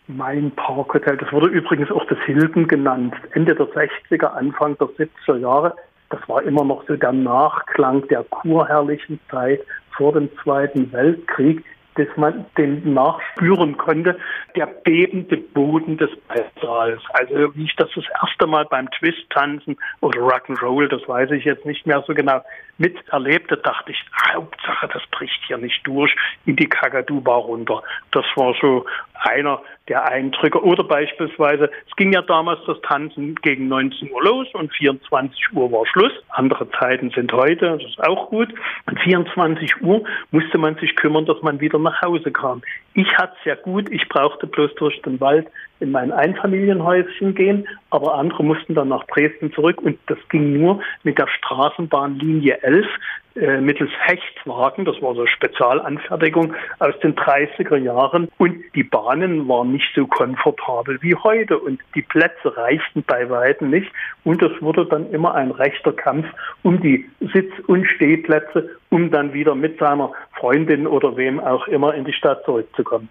Mein Parkhotel, das wurde übrigens auch das Hilton genannt, Ende der 60er, Anfang der 70er Jahre. Das war immer noch so der Nachklang der kurherrlichen Zeit vor dem Zweiten Weltkrieg dass man den nachspüren konnte, der bebende Boden des Ballsaals. Also wie ich das das erste Mal beim Twist-Tanzen oder Rock'n'Roll, das weiß ich jetzt nicht mehr so genau, miterlebte, dachte ich, Hauptsache, das bricht hier nicht durch in die Kagaduba runter. Das war so einer der Eindrücke. Oder beispielsweise, es ging ja damals das Tanzen gegen 19 Uhr los und 24 Uhr war Schluss. Andere Zeiten sind heute, das ist auch gut. Und 24 Uhr musste man sich kümmern, dass man wieder nach Hause kam. Ich hatte es ja gut, ich brauchte bloß durch den Wald in mein Einfamilienhäuschen gehen, aber andere mussten dann nach Dresden zurück und das ging nur mit der Straßenbahnlinie 11 äh, mittels Hechtwagen, das war so eine Spezialanfertigung aus den 30er Jahren und die Bahnen waren nicht so komfortabel wie heute und die Plätze reichten bei weitem nicht und es wurde dann immer ein rechter Kampf um die Sitz- und Stehplätze, um dann wieder mit seiner Freundin oder wem auch immer in die Stadt zurückzukommen.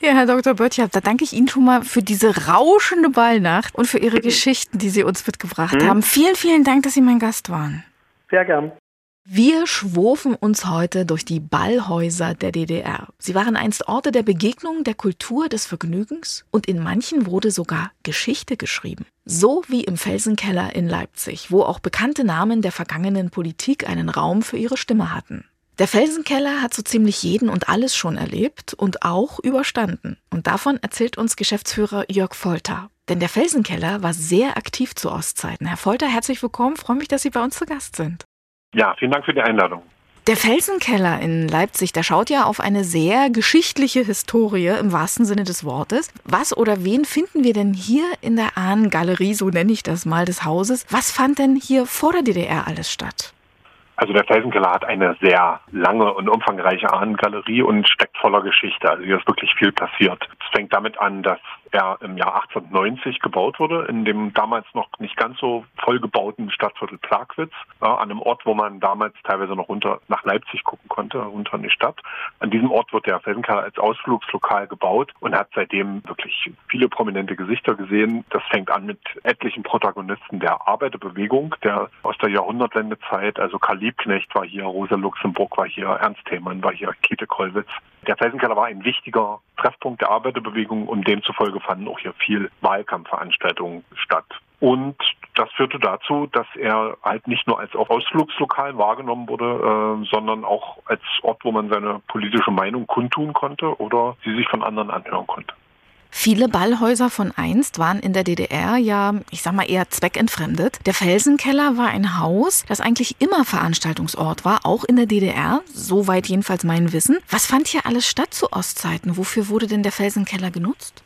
Ja, Herr Dr. Böttcher, da danke ich Ihnen schon mal für diese rauschende Ballnacht und für Ihre Geschichten, die Sie uns mitgebracht mhm. haben. Vielen, vielen Dank, dass Sie mein Gast waren. Sehr gern. Wir schwurfen uns heute durch die Ballhäuser der DDR. Sie waren einst Orte der Begegnung, der Kultur, des Vergnügens und in manchen wurde sogar Geschichte geschrieben. So wie im Felsenkeller in Leipzig, wo auch bekannte Namen der vergangenen Politik einen Raum für ihre Stimme hatten. Der Felsenkeller hat so ziemlich jeden und alles schon erlebt und auch überstanden. Und davon erzählt uns Geschäftsführer Jörg Folter. Denn der Felsenkeller war sehr aktiv zu Ostzeiten. Herr Folter, herzlich willkommen. Freue mich, dass Sie bei uns zu Gast sind. Ja, vielen Dank für die Einladung. Der Felsenkeller in Leipzig, der schaut ja auf eine sehr geschichtliche Historie im wahrsten Sinne des Wortes. Was oder wen finden wir denn hier in der Ahnengalerie, so nenne ich das mal, des Hauses? Was fand denn hier vor der DDR alles statt? Also der Felsenkeller hat eine sehr lange und umfangreiche Ahnengalerie und steckt voller Geschichte. Also hier ist wirklich viel passiert. Es fängt damit an, dass er im Jahr 1890 gebaut wurde, in dem damals noch nicht ganz so vollgebauten Stadtviertel Plagwitz, ja, an einem Ort, wo man damals teilweise noch runter nach Leipzig gucken konnte, runter in die Stadt. An diesem Ort wird der Felsenkeller als Ausflugslokal gebaut und hat seitdem wirklich viele prominente Gesichter gesehen. Das fängt an mit etlichen Protagonisten der Arbeiterbewegung, der aus der Jahrhundertwendezeit, also Karl Liebknecht war hier, Rosa Luxemburg war hier, Ernst Thälmann war hier, Käthe Kollwitz. Der Felsenkeller war ein wichtiger Treffpunkt der Arbeiterbewegung und demzufolge fanden auch hier viel Wahlkampfveranstaltungen statt. Und das führte dazu, dass er halt nicht nur als Ausflugslokal wahrgenommen wurde, äh, sondern auch als Ort, wo man seine politische Meinung kundtun konnte oder sie sich von anderen anhören konnte. Viele Ballhäuser von einst waren in der DDR ja, ich sag mal, eher zweckentfremdet. Der Felsenkeller war ein Haus, das eigentlich immer Veranstaltungsort war, auch in der DDR, soweit jedenfalls mein Wissen. Was fand hier alles statt zu Ostzeiten? Wofür wurde denn der Felsenkeller genutzt?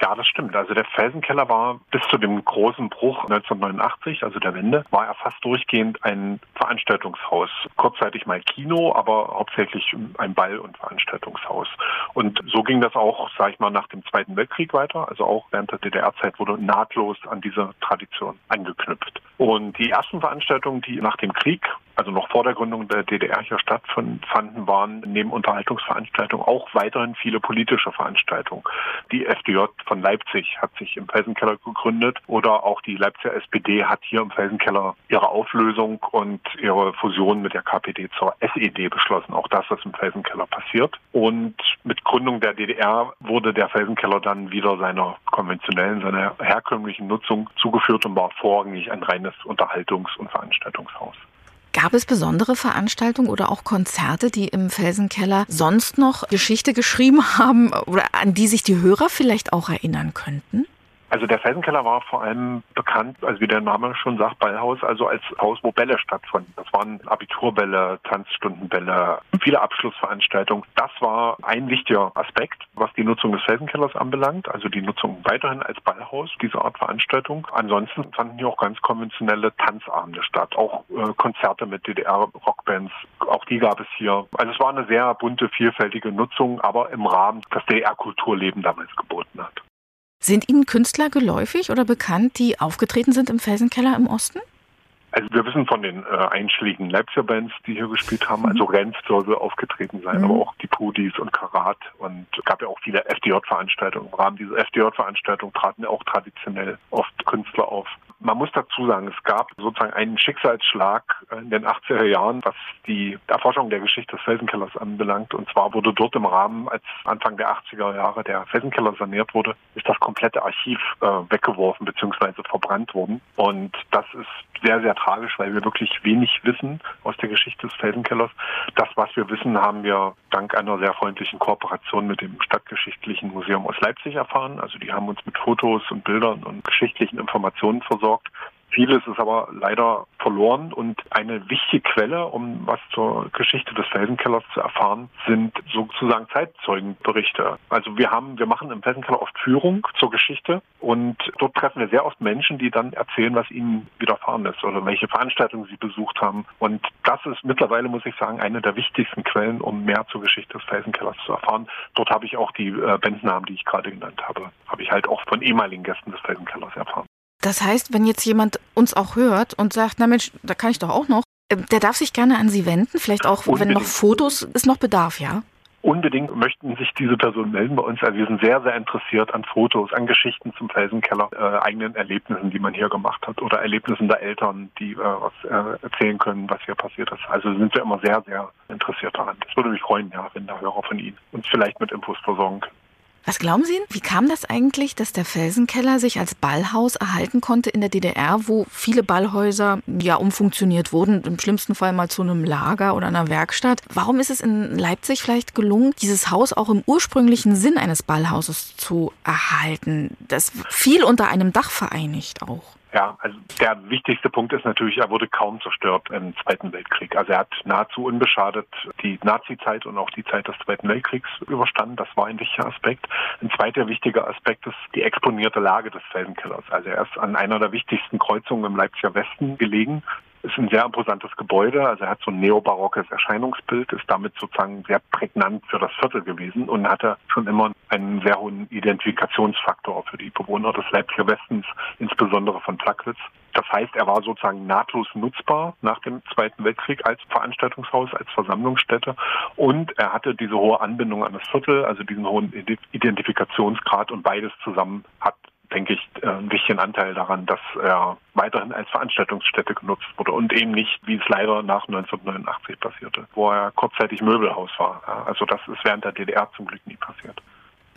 Ja, das stimmt. Also der Felsenkeller war bis zu dem großen Bruch 1989, also der Wende, war er fast durchgehend ein Veranstaltungshaus. Kurzzeitig mal Kino, aber hauptsächlich ein Ball- und Veranstaltungshaus. Und so ging das auch, sage ich mal, nach dem Zweiten Weltkrieg weiter. Also auch während der DDR-Zeit wurde nahtlos an diese Tradition angeknüpft. Und die ersten Veranstaltungen, die nach dem Krieg also noch vor der Gründung der DDR hier stattfanden, waren neben Unterhaltungsveranstaltungen auch weiterhin viele politische Veranstaltungen. Die FDJ von Leipzig hat sich im Felsenkeller gegründet oder auch die Leipziger SPD hat hier im Felsenkeller ihre Auflösung und ihre Fusion mit der KPD zur SED beschlossen. Auch das ist im Felsenkeller passiert. Und mit Gründung der DDR wurde der Felsenkeller dann wieder seiner konventionellen, seiner herkömmlichen Nutzung zugeführt und war vorrangig ein reines Unterhaltungs- und Veranstaltungshaus. Gab es besondere Veranstaltungen oder auch Konzerte, die im Felsenkeller sonst noch Geschichte geschrieben haben oder an die sich die Hörer vielleicht auch erinnern könnten? Also der Felsenkeller war vor allem bekannt, also wie der Name schon sagt, Ballhaus, also als Haus, wo Bälle stattfanden. Das waren Abiturbälle, Tanzstundenbälle, viele Abschlussveranstaltungen. Das war ein wichtiger Aspekt, was die Nutzung des Felsenkellers anbelangt, also die Nutzung weiterhin als Ballhaus, diese Art Veranstaltung. Ansonsten fanden hier auch ganz konventionelle Tanzabende statt, auch äh, Konzerte mit DDR-Rockbands, auch die gab es hier. Also es war eine sehr bunte, vielfältige Nutzung, aber im Rahmen, das DDR-Kulturleben damals geboten hat. Sind Ihnen Künstler geläufig oder bekannt, die aufgetreten sind im Felsenkeller im Osten? Also wir wissen von den äh, einschlägigen Leipziger Bands, die hier gespielt haben. Also mhm. Renf soll wohl aufgetreten sein, mhm. aber auch die Pudis und Karat. Und es gab ja auch viele FDJ-Veranstaltungen. Im Rahmen dieser FDJ-Veranstaltung traten ja auch traditionell oft Künstler auf. Man muss dazu sagen, es gab sozusagen einen Schicksalsschlag in den 80er Jahren, was die Erforschung der Geschichte des Felsenkellers anbelangt. Und zwar wurde dort im Rahmen, als Anfang der 80er Jahre der Felsenkeller saniert wurde, ist das komplette Archiv äh, weggeworfen bzw. verbrannt worden. Und das ist sehr, sehr tragisch, weil wir wirklich wenig wissen aus der Geschichte des Felsenkellers. Das, was wir wissen, haben wir dank einer sehr freundlichen Kooperation mit dem Stadtgeschichtlichen Museum aus Leipzig erfahren. Also die haben uns mit Fotos und Bildern und geschichtlichen Informationen versorgt versorgt. Vieles ist aber leider verloren und eine wichtige Quelle, um was zur Geschichte des Felsenkellers zu erfahren, sind sozusagen Zeitzeugenberichte. Also wir haben, wir machen im Felsenkeller oft Führung zur Geschichte und dort treffen wir sehr oft Menschen, die dann erzählen, was ihnen widerfahren ist oder welche Veranstaltungen sie besucht haben. Und das ist mittlerweile, muss ich sagen, eine der wichtigsten Quellen, um mehr zur Geschichte des Felsenkellers zu erfahren. Dort habe ich auch die äh, Bandnamen, die ich gerade genannt habe, habe ich halt auch von ehemaligen Gästen des Felsenkellers erfahren. Das heißt, wenn jetzt jemand uns auch hört und sagt, na Mensch, da kann ich doch auch noch, äh, der darf sich gerne an Sie wenden, vielleicht auch, Unbedingt. wenn noch Fotos, ist noch Bedarf, ja? Unbedingt möchten sich diese Personen melden bei uns. Also wir sind sehr, sehr interessiert an Fotos, an Geschichten zum Felsenkeller, äh, eigenen Erlebnissen, die man hier gemacht hat oder Erlebnissen der Eltern, die äh, was äh, erzählen können, was hier passiert ist. Also sind wir immer sehr, sehr interessiert daran. Das würde mich freuen, ja, wenn der Hörer von Ihnen uns vielleicht mit Infos versorgen können. Was glauben Sie, wie kam das eigentlich, dass der Felsenkeller sich als Ballhaus erhalten konnte in der DDR, wo viele Ballhäuser ja umfunktioniert wurden, im schlimmsten Fall mal zu einem Lager oder einer Werkstatt? Warum ist es in Leipzig vielleicht gelungen, dieses Haus auch im ursprünglichen Sinn eines Ballhauses zu erhalten? Das viel unter einem Dach vereinigt auch. Ja, also der wichtigste Punkt ist natürlich, er wurde kaum zerstört im Zweiten Weltkrieg. Also er hat nahezu unbeschadet die Nazi-Zeit und auch die Zeit des Zweiten Weltkriegs überstanden. Das war ein wichtiger Aspekt. Ein zweiter wichtiger Aspekt ist die exponierte Lage des Felsenkellers. Also er ist an einer der wichtigsten Kreuzungen im Leipziger Westen gelegen ist ein sehr imposantes Gebäude, also er hat so ein neobarockes Erscheinungsbild, ist damit sozusagen sehr prägnant für das Viertel gewesen und hatte schon immer einen sehr hohen Identifikationsfaktor für die Bewohner des Leipziger Westens, insbesondere von Plagwitz. Das heißt, er war sozusagen nahtlos nutzbar nach dem Zweiten Weltkrieg als Veranstaltungshaus, als Versammlungsstätte und er hatte diese hohe Anbindung an das Viertel, also diesen hohen Identifikationsgrad und beides zusammen hat denke ich, äh, ein wichtigen Anteil daran, dass er weiterhin als Veranstaltungsstätte genutzt wurde und eben nicht, wie es leider nach 1989 passierte, wo er kurzzeitig Möbelhaus war. Also das ist während der DDR zum Glück nie passiert.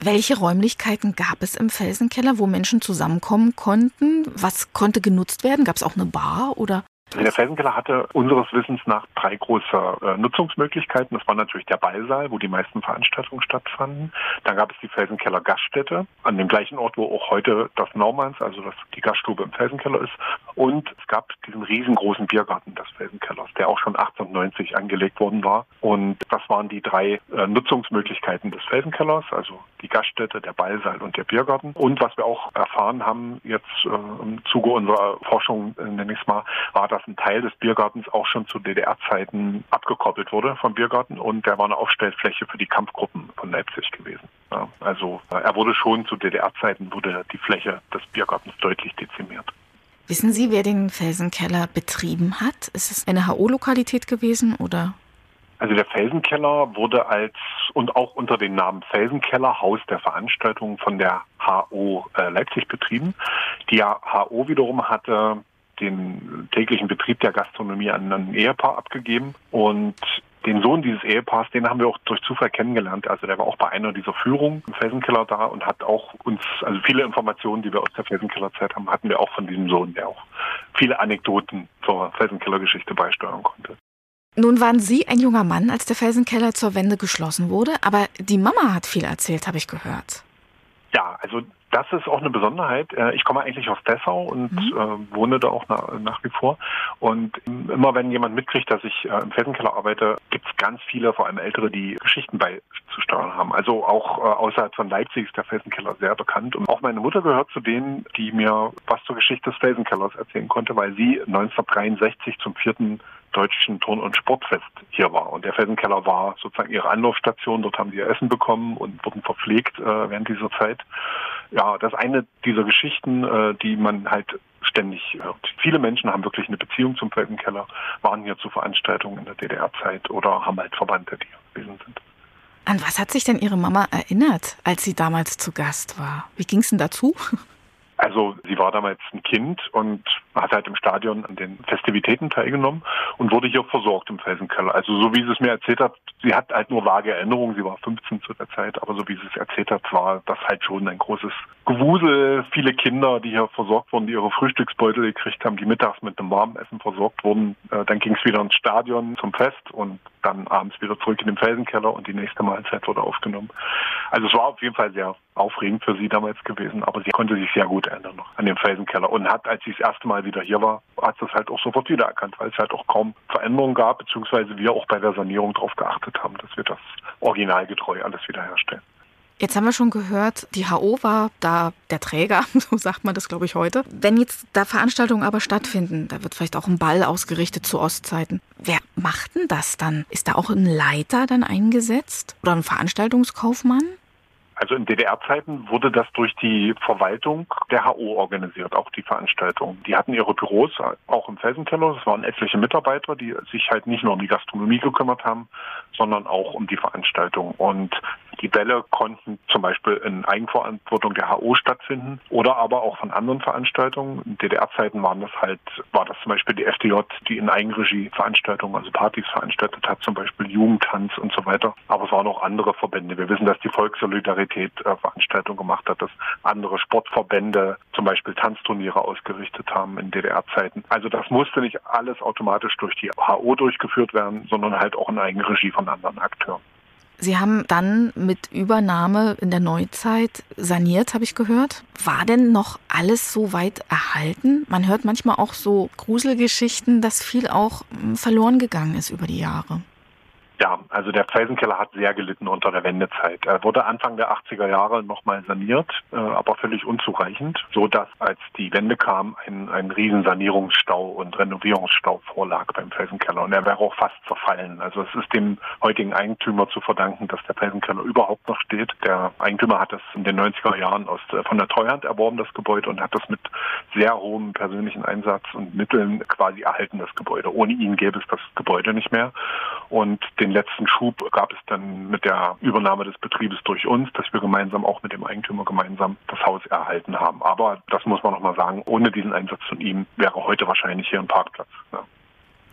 Welche Räumlichkeiten gab es im Felsenkeller, wo Menschen zusammenkommen konnten? Was konnte genutzt werden? Gab es auch eine Bar oder der Felsenkeller hatte unseres Wissens nach drei große äh, Nutzungsmöglichkeiten. Das war natürlich der Ballsaal, wo die meisten Veranstaltungen stattfanden. Dann gab es die Felsenkeller Gaststätte an dem gleichen Ort, wo auch heute das Normans, also das, die Gaststube im Felsenkeller ist. Und es gab diesen riesengroßen Biergarten des Felsenkellers, der auch schon 1890 angelegt worden war. Und das waren die drei äh, Nutzungsmöglichkeiten des Felsenkellers, also die Gaststätte, der Ballsaal und der Biergarten. Und was wir auch erfahren haben jetzt äh, im Zuge unserer Forschung, äh, nenne ich es mal, war, dass ein Teil des Biergartens auch schon zu DDR-Zeiten abgekoppelt wurde vom Biergarten und der war eine Aufstellfläche für die Kampfgruppen von Leipzig gewesen. Ja, also äh, er wurde schon zu DDR-Zeiten wurde die Fläche des Biergartens deutlich dezimiert. Wissen Sie, wer den Felsenkeller betrieben hat? Ist es eine HO-Lokalität gewesen oder? Also der Felsenkeller wurde als und auch unter dem Namen Felsenkeller Haus der Veranstaltungen von der HO äh, Leipzig betrieben. Die HO wiederum hatte den täglichen Betrieb der Gastronomie an ein Ehepaar abgegeben und den Sohn dieses Ehepaars, den haben wir auch durch Zufall kennengelernt. Also der war auch bei einer dieser Führungen im Felsenkeller da und hat auch uns, also viele Informationen, die wir aus der Felsenkellerzeit haben, hatten wir auch von diesem Sohn, der auch viele Anekdoten zur Felsenkellergeschichte beisteuern konnte. Nun waren Sie ein junger Mann, als der Felsenkeller zur Wende geschlossen wurde, aber die Mama hat viel erzählt, habe ich gehört. Ja, also das ist auch eine Besonderheit. Äh, ich komme eigentlich aus Dessau und mhm. äh, wohne da auch nach, nach, wie vor. Und immer wenn jemand mitkriegt, dass ich äh, im Felsenkeller arbeite, gibt es ganz viele, vor allem Ältere, die Geschichten beizusteuern haben. Also auch außerhalb von Leipzig ist der Felsenkeller sehr bekannt. Und auch meine Mutter gehört zu denen, die mir was zur Geschichte des Felsenkellers erzählen konnte, weil sie 1963 zum vierten deutschen Turn- und Sportfest hier war. Und der Felsenkeller war sozusagen ihre Anlaufstation. Dort haben sie ihr Essen bekommen und wurden verpflegt äh, während dieser Zeit. Ja, das ist eine dieser Geschichten, äh, die man halt ständig hört. Viele Menschen haben wirklich eine Beziehung zum Felsenkeller, waren hier zu Veranstaltungen in der DDR-Zeit oder haben halt Verwandte, die hier gewesen sind. An was hat sich denn Ihre Mama erinnert, als sie damals zu Gast war? Wie ging es denn dazu? Also sie war damals ein Kind und hat halt im Stadion an den Festivitäten teilgenommen und wurde hier versorgt im Felsenkeller. Also so wie sie es mir erzählt hat, sie hat halt nur vage Erinnerungen, sie war 15 zu der Zeit, aber so wie sie es erzählt hat, war das halt schon ein großes Gewusel. Viele Kinder, die hier versorgt wurden, die ihre Frühstücksbeutel gekriegt haben, die mittags mit einem warmen Essen versorgt wurden. Äh, dann ging es wieder ins Stadion zum Fest und dann abends wieder zurück in den Felsenkeller und die nächste Mahlzeit wurde aufgenommen. Also es war auf jeden Fall sehr aufregend für sie damals gewesen, aber sie konnte sich sehr gut erinnern an den Felsenkeller und hat, als sie das erste Mal wieder hier war, hat es halt auch sofort wiedererkannt, weil es halt auch kaum Veränderungen gab, beziehungsweise wir auch bei der Sanierung darauf geachtet haben, dass wir das originalgetreu alles wiederherstellen. Jetzt haben wir schon gehört, die HO war da der Träger, so sagt man das, glaube ich, heute. Wenn jetzt da Veranstaltungen aber stattfinden, da wird vielleicht auch ein Ball ausgerichtet zu Ostzeiten. Wer macht denn das dann? Ist da auch ein Leiter dann eingesetzt oder ein Veranstaltungskaufmann? Also in DDR-Zeiten wurde das durch die Verwaltung der HO organisiert, auch die Veranstaltung. Die hatten ihre Büros auch im Felsenkeller. Es waren etliche Mitarbeiter, die sich halt nicht nur um die Gastronomie gekümmert haben, sondern auch um die Veranstaltung. Und Die Bälle konnten zum Beispiel in Eigenverantwortung der HO stattfinden oder aber auch von anderen Veranstaltungen. In DDR-Zeiten waren das halt, war das zum Beispiel die FDJ, die in Eigenregie Veranstaltungen, also Partys veranstaltet hat, zum Beispiel Jugendtanz und so weiter. Aber es waren auch andere Verbände. Wir wissen, dass die Volkssolidarität äh, Veranstaltungen gemacht hat, dass andere Sportverbände zum Beispiel Tanzturniere ausgerichtet haben in DDR-Zeiten. Also das musste nicht alles automatisch durch die HO durchgeführt werden, sondern halt auch in Eigenregie von anderen Akteuren. Sie haben dann mit Übernahme in der Neuzeit saniert, habe ich gehört. War denn noch alles so weit erhalten? Man hört manchmal auch so Gruselgeschichten, dass viel auch hm, verloren gegangen ist über die Jahre. Ja, also der Felsenkeller hat sehr gelitten unter der Wendezeit. Er wurde Anfang der 80er Jahre nochmal saniert, äh, aber völlig unzureichend, so dass als die Wende kam, ein, ein riesen Sanierungsstau und Renovierungsstau vorlag beim Felsenkeller. Und er wäre auch fast zerfallen. Also es ist dem heutigen Eigentümer zu verdanken, dass der Felsenkeller überhaupt noch steht. Der Eigentümer hat das in den 90er Jahren aus, äh, von der Treuhand erworben, das Gebäude, und hat das mit sehr hohem persönlichen Einsatz und Mitteln quasi erhalten, das Gebäude. Ohne ihn gäbe es das Gebäude nicht mehr. Und den den letzten Schub gab es dann mit der Übernahme des Betriebes durch uns, dass wir gemeinsam auch mit dem Eigentümer gemeinsam das Haus erhalten haben. Aber das muss man nochmal sagen, ohne diesen Einsatz von ihm wäre heute wahrscheinlich hier ein Parkplatz. Ja.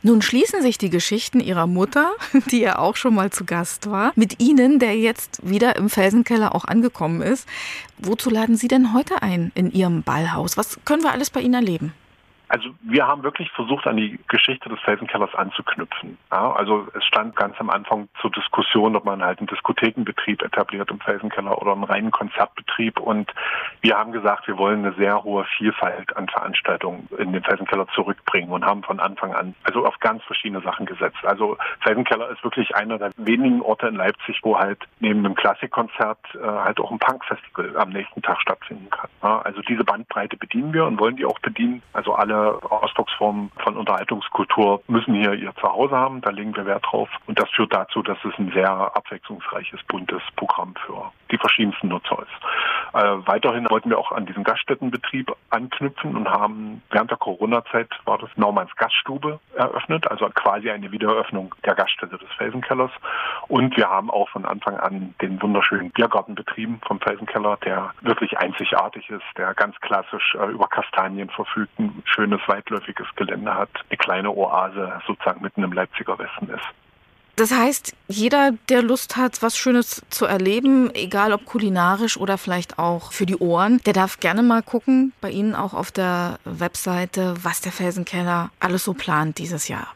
Nun schließen sich die Geschichten Ihrer Mutter, die ja auch schon mal zu Gast war, mit Ihnen, der jetzt wieder im Felsenkeller auch angekommen ist. Wozu laden Sie denn heute ein in Ihrem Ballhaus? Was können wir alles bei Ihnen erleben? Also wir haben wirklich versucht, an die Geschichte des Felsenkellers anzuknüpfen. Ja, also es stand ganz am Anfang zur Diskussion, ob man halt einen Diskothekenbetrieb etabliert im Felsenkeller oder einen reinen Konzertbetrieb. Und wir haben gesagt, wir wollen eine sehr hohe Vielfalt an Veranstaltungen in den Felsenkeller zurückbringen und haben von Anfang an also auf ganz verschiedene Sachen gesetzt. Also Felsenkeller ist wirklich einer der wenigen Orte in Leipzig, wo halt neben einem Klassikkonzert äh, halt auch ein Punkfestival am nächsten Tag stattfinden kann. Ja, also diese Bandbreite bedienen wir und wollen die auch bedienen. Also alle Ausdrucksformen von Unterhaltungskultur müssen hier ihr Zuhause haben. Da legen wir Wert drauf. Und das führt dazu, dass es ein sehr abwechslungsreiches, buntes Programm für die verschiedensten Nutzer ist. Äh, weiterhin wollten wir auch an diesen Gaststättenbetrieb anknüpfen und haben während der Corona-Zeit war das Naumanns Gaststube eröffnet, also quasi eine Wiedereröffnung der Gaststätte des Felsenkellers. Und wir haben auch von Anfang an den wunderschönen Biergarten betrieben vom Felsenkeller, der wirklich einzigartig ist, der ganz klassisch äh, über Kastanien verfügt, ein schönes weitläufiges Gelände hat, eine kleine Oase sozusagen mitten im Leipziger Westen ist. Das heißt, jeder, der Lust hat, was Schönes zu erleben, egal ob kulinarisch oder vielleicht auch für die Ohren, der darf gerne mal gucken, bei Ihnen auch auf der Webseite, was der Felsenkeller alles so plant dieses Jahr.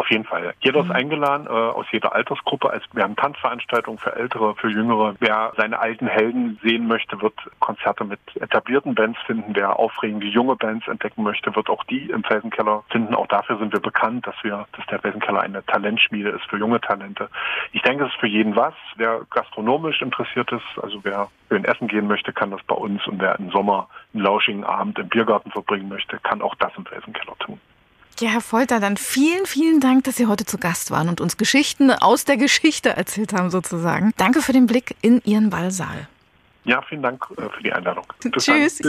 Auf jeden Fall. Jeder mhm. ist eingeladen äh, aus jeder Altersgruppe. Also wir haben Tanzveranstaltungen für Ältere, für Jüngere. Wer seine alten Helden sehen möchte, wird Konzerte mit etablierten Bands finden. Wer aufregende junge Bands entdecken möchte, wird auch die im Felsenkeller finden. Auch dafür sind wir bekannt, dass wir, dass der Felsenkeller eine Talentschmiede ist für junge Talente. Ich denke, es ist für jeden was. Wer gastronomisch interessiert ist, also wer in Essen gehen möchte, kann das bei uns. Und wer im Sommer einen lauschigen Abend im Biergarten verbringen möchte, kann auch das im Felsenkeller tun. Ja, Herr Folter, dann vielen, vielen Dank, dass Sie heute zu Gast waren und uns Geschichten aus der Geschichte erzählt haben, sozusagen. Danke für den Blick in Ihren Ballsaal. Ja, vielen Dank äh, für die Einladung. Bis Tschüss.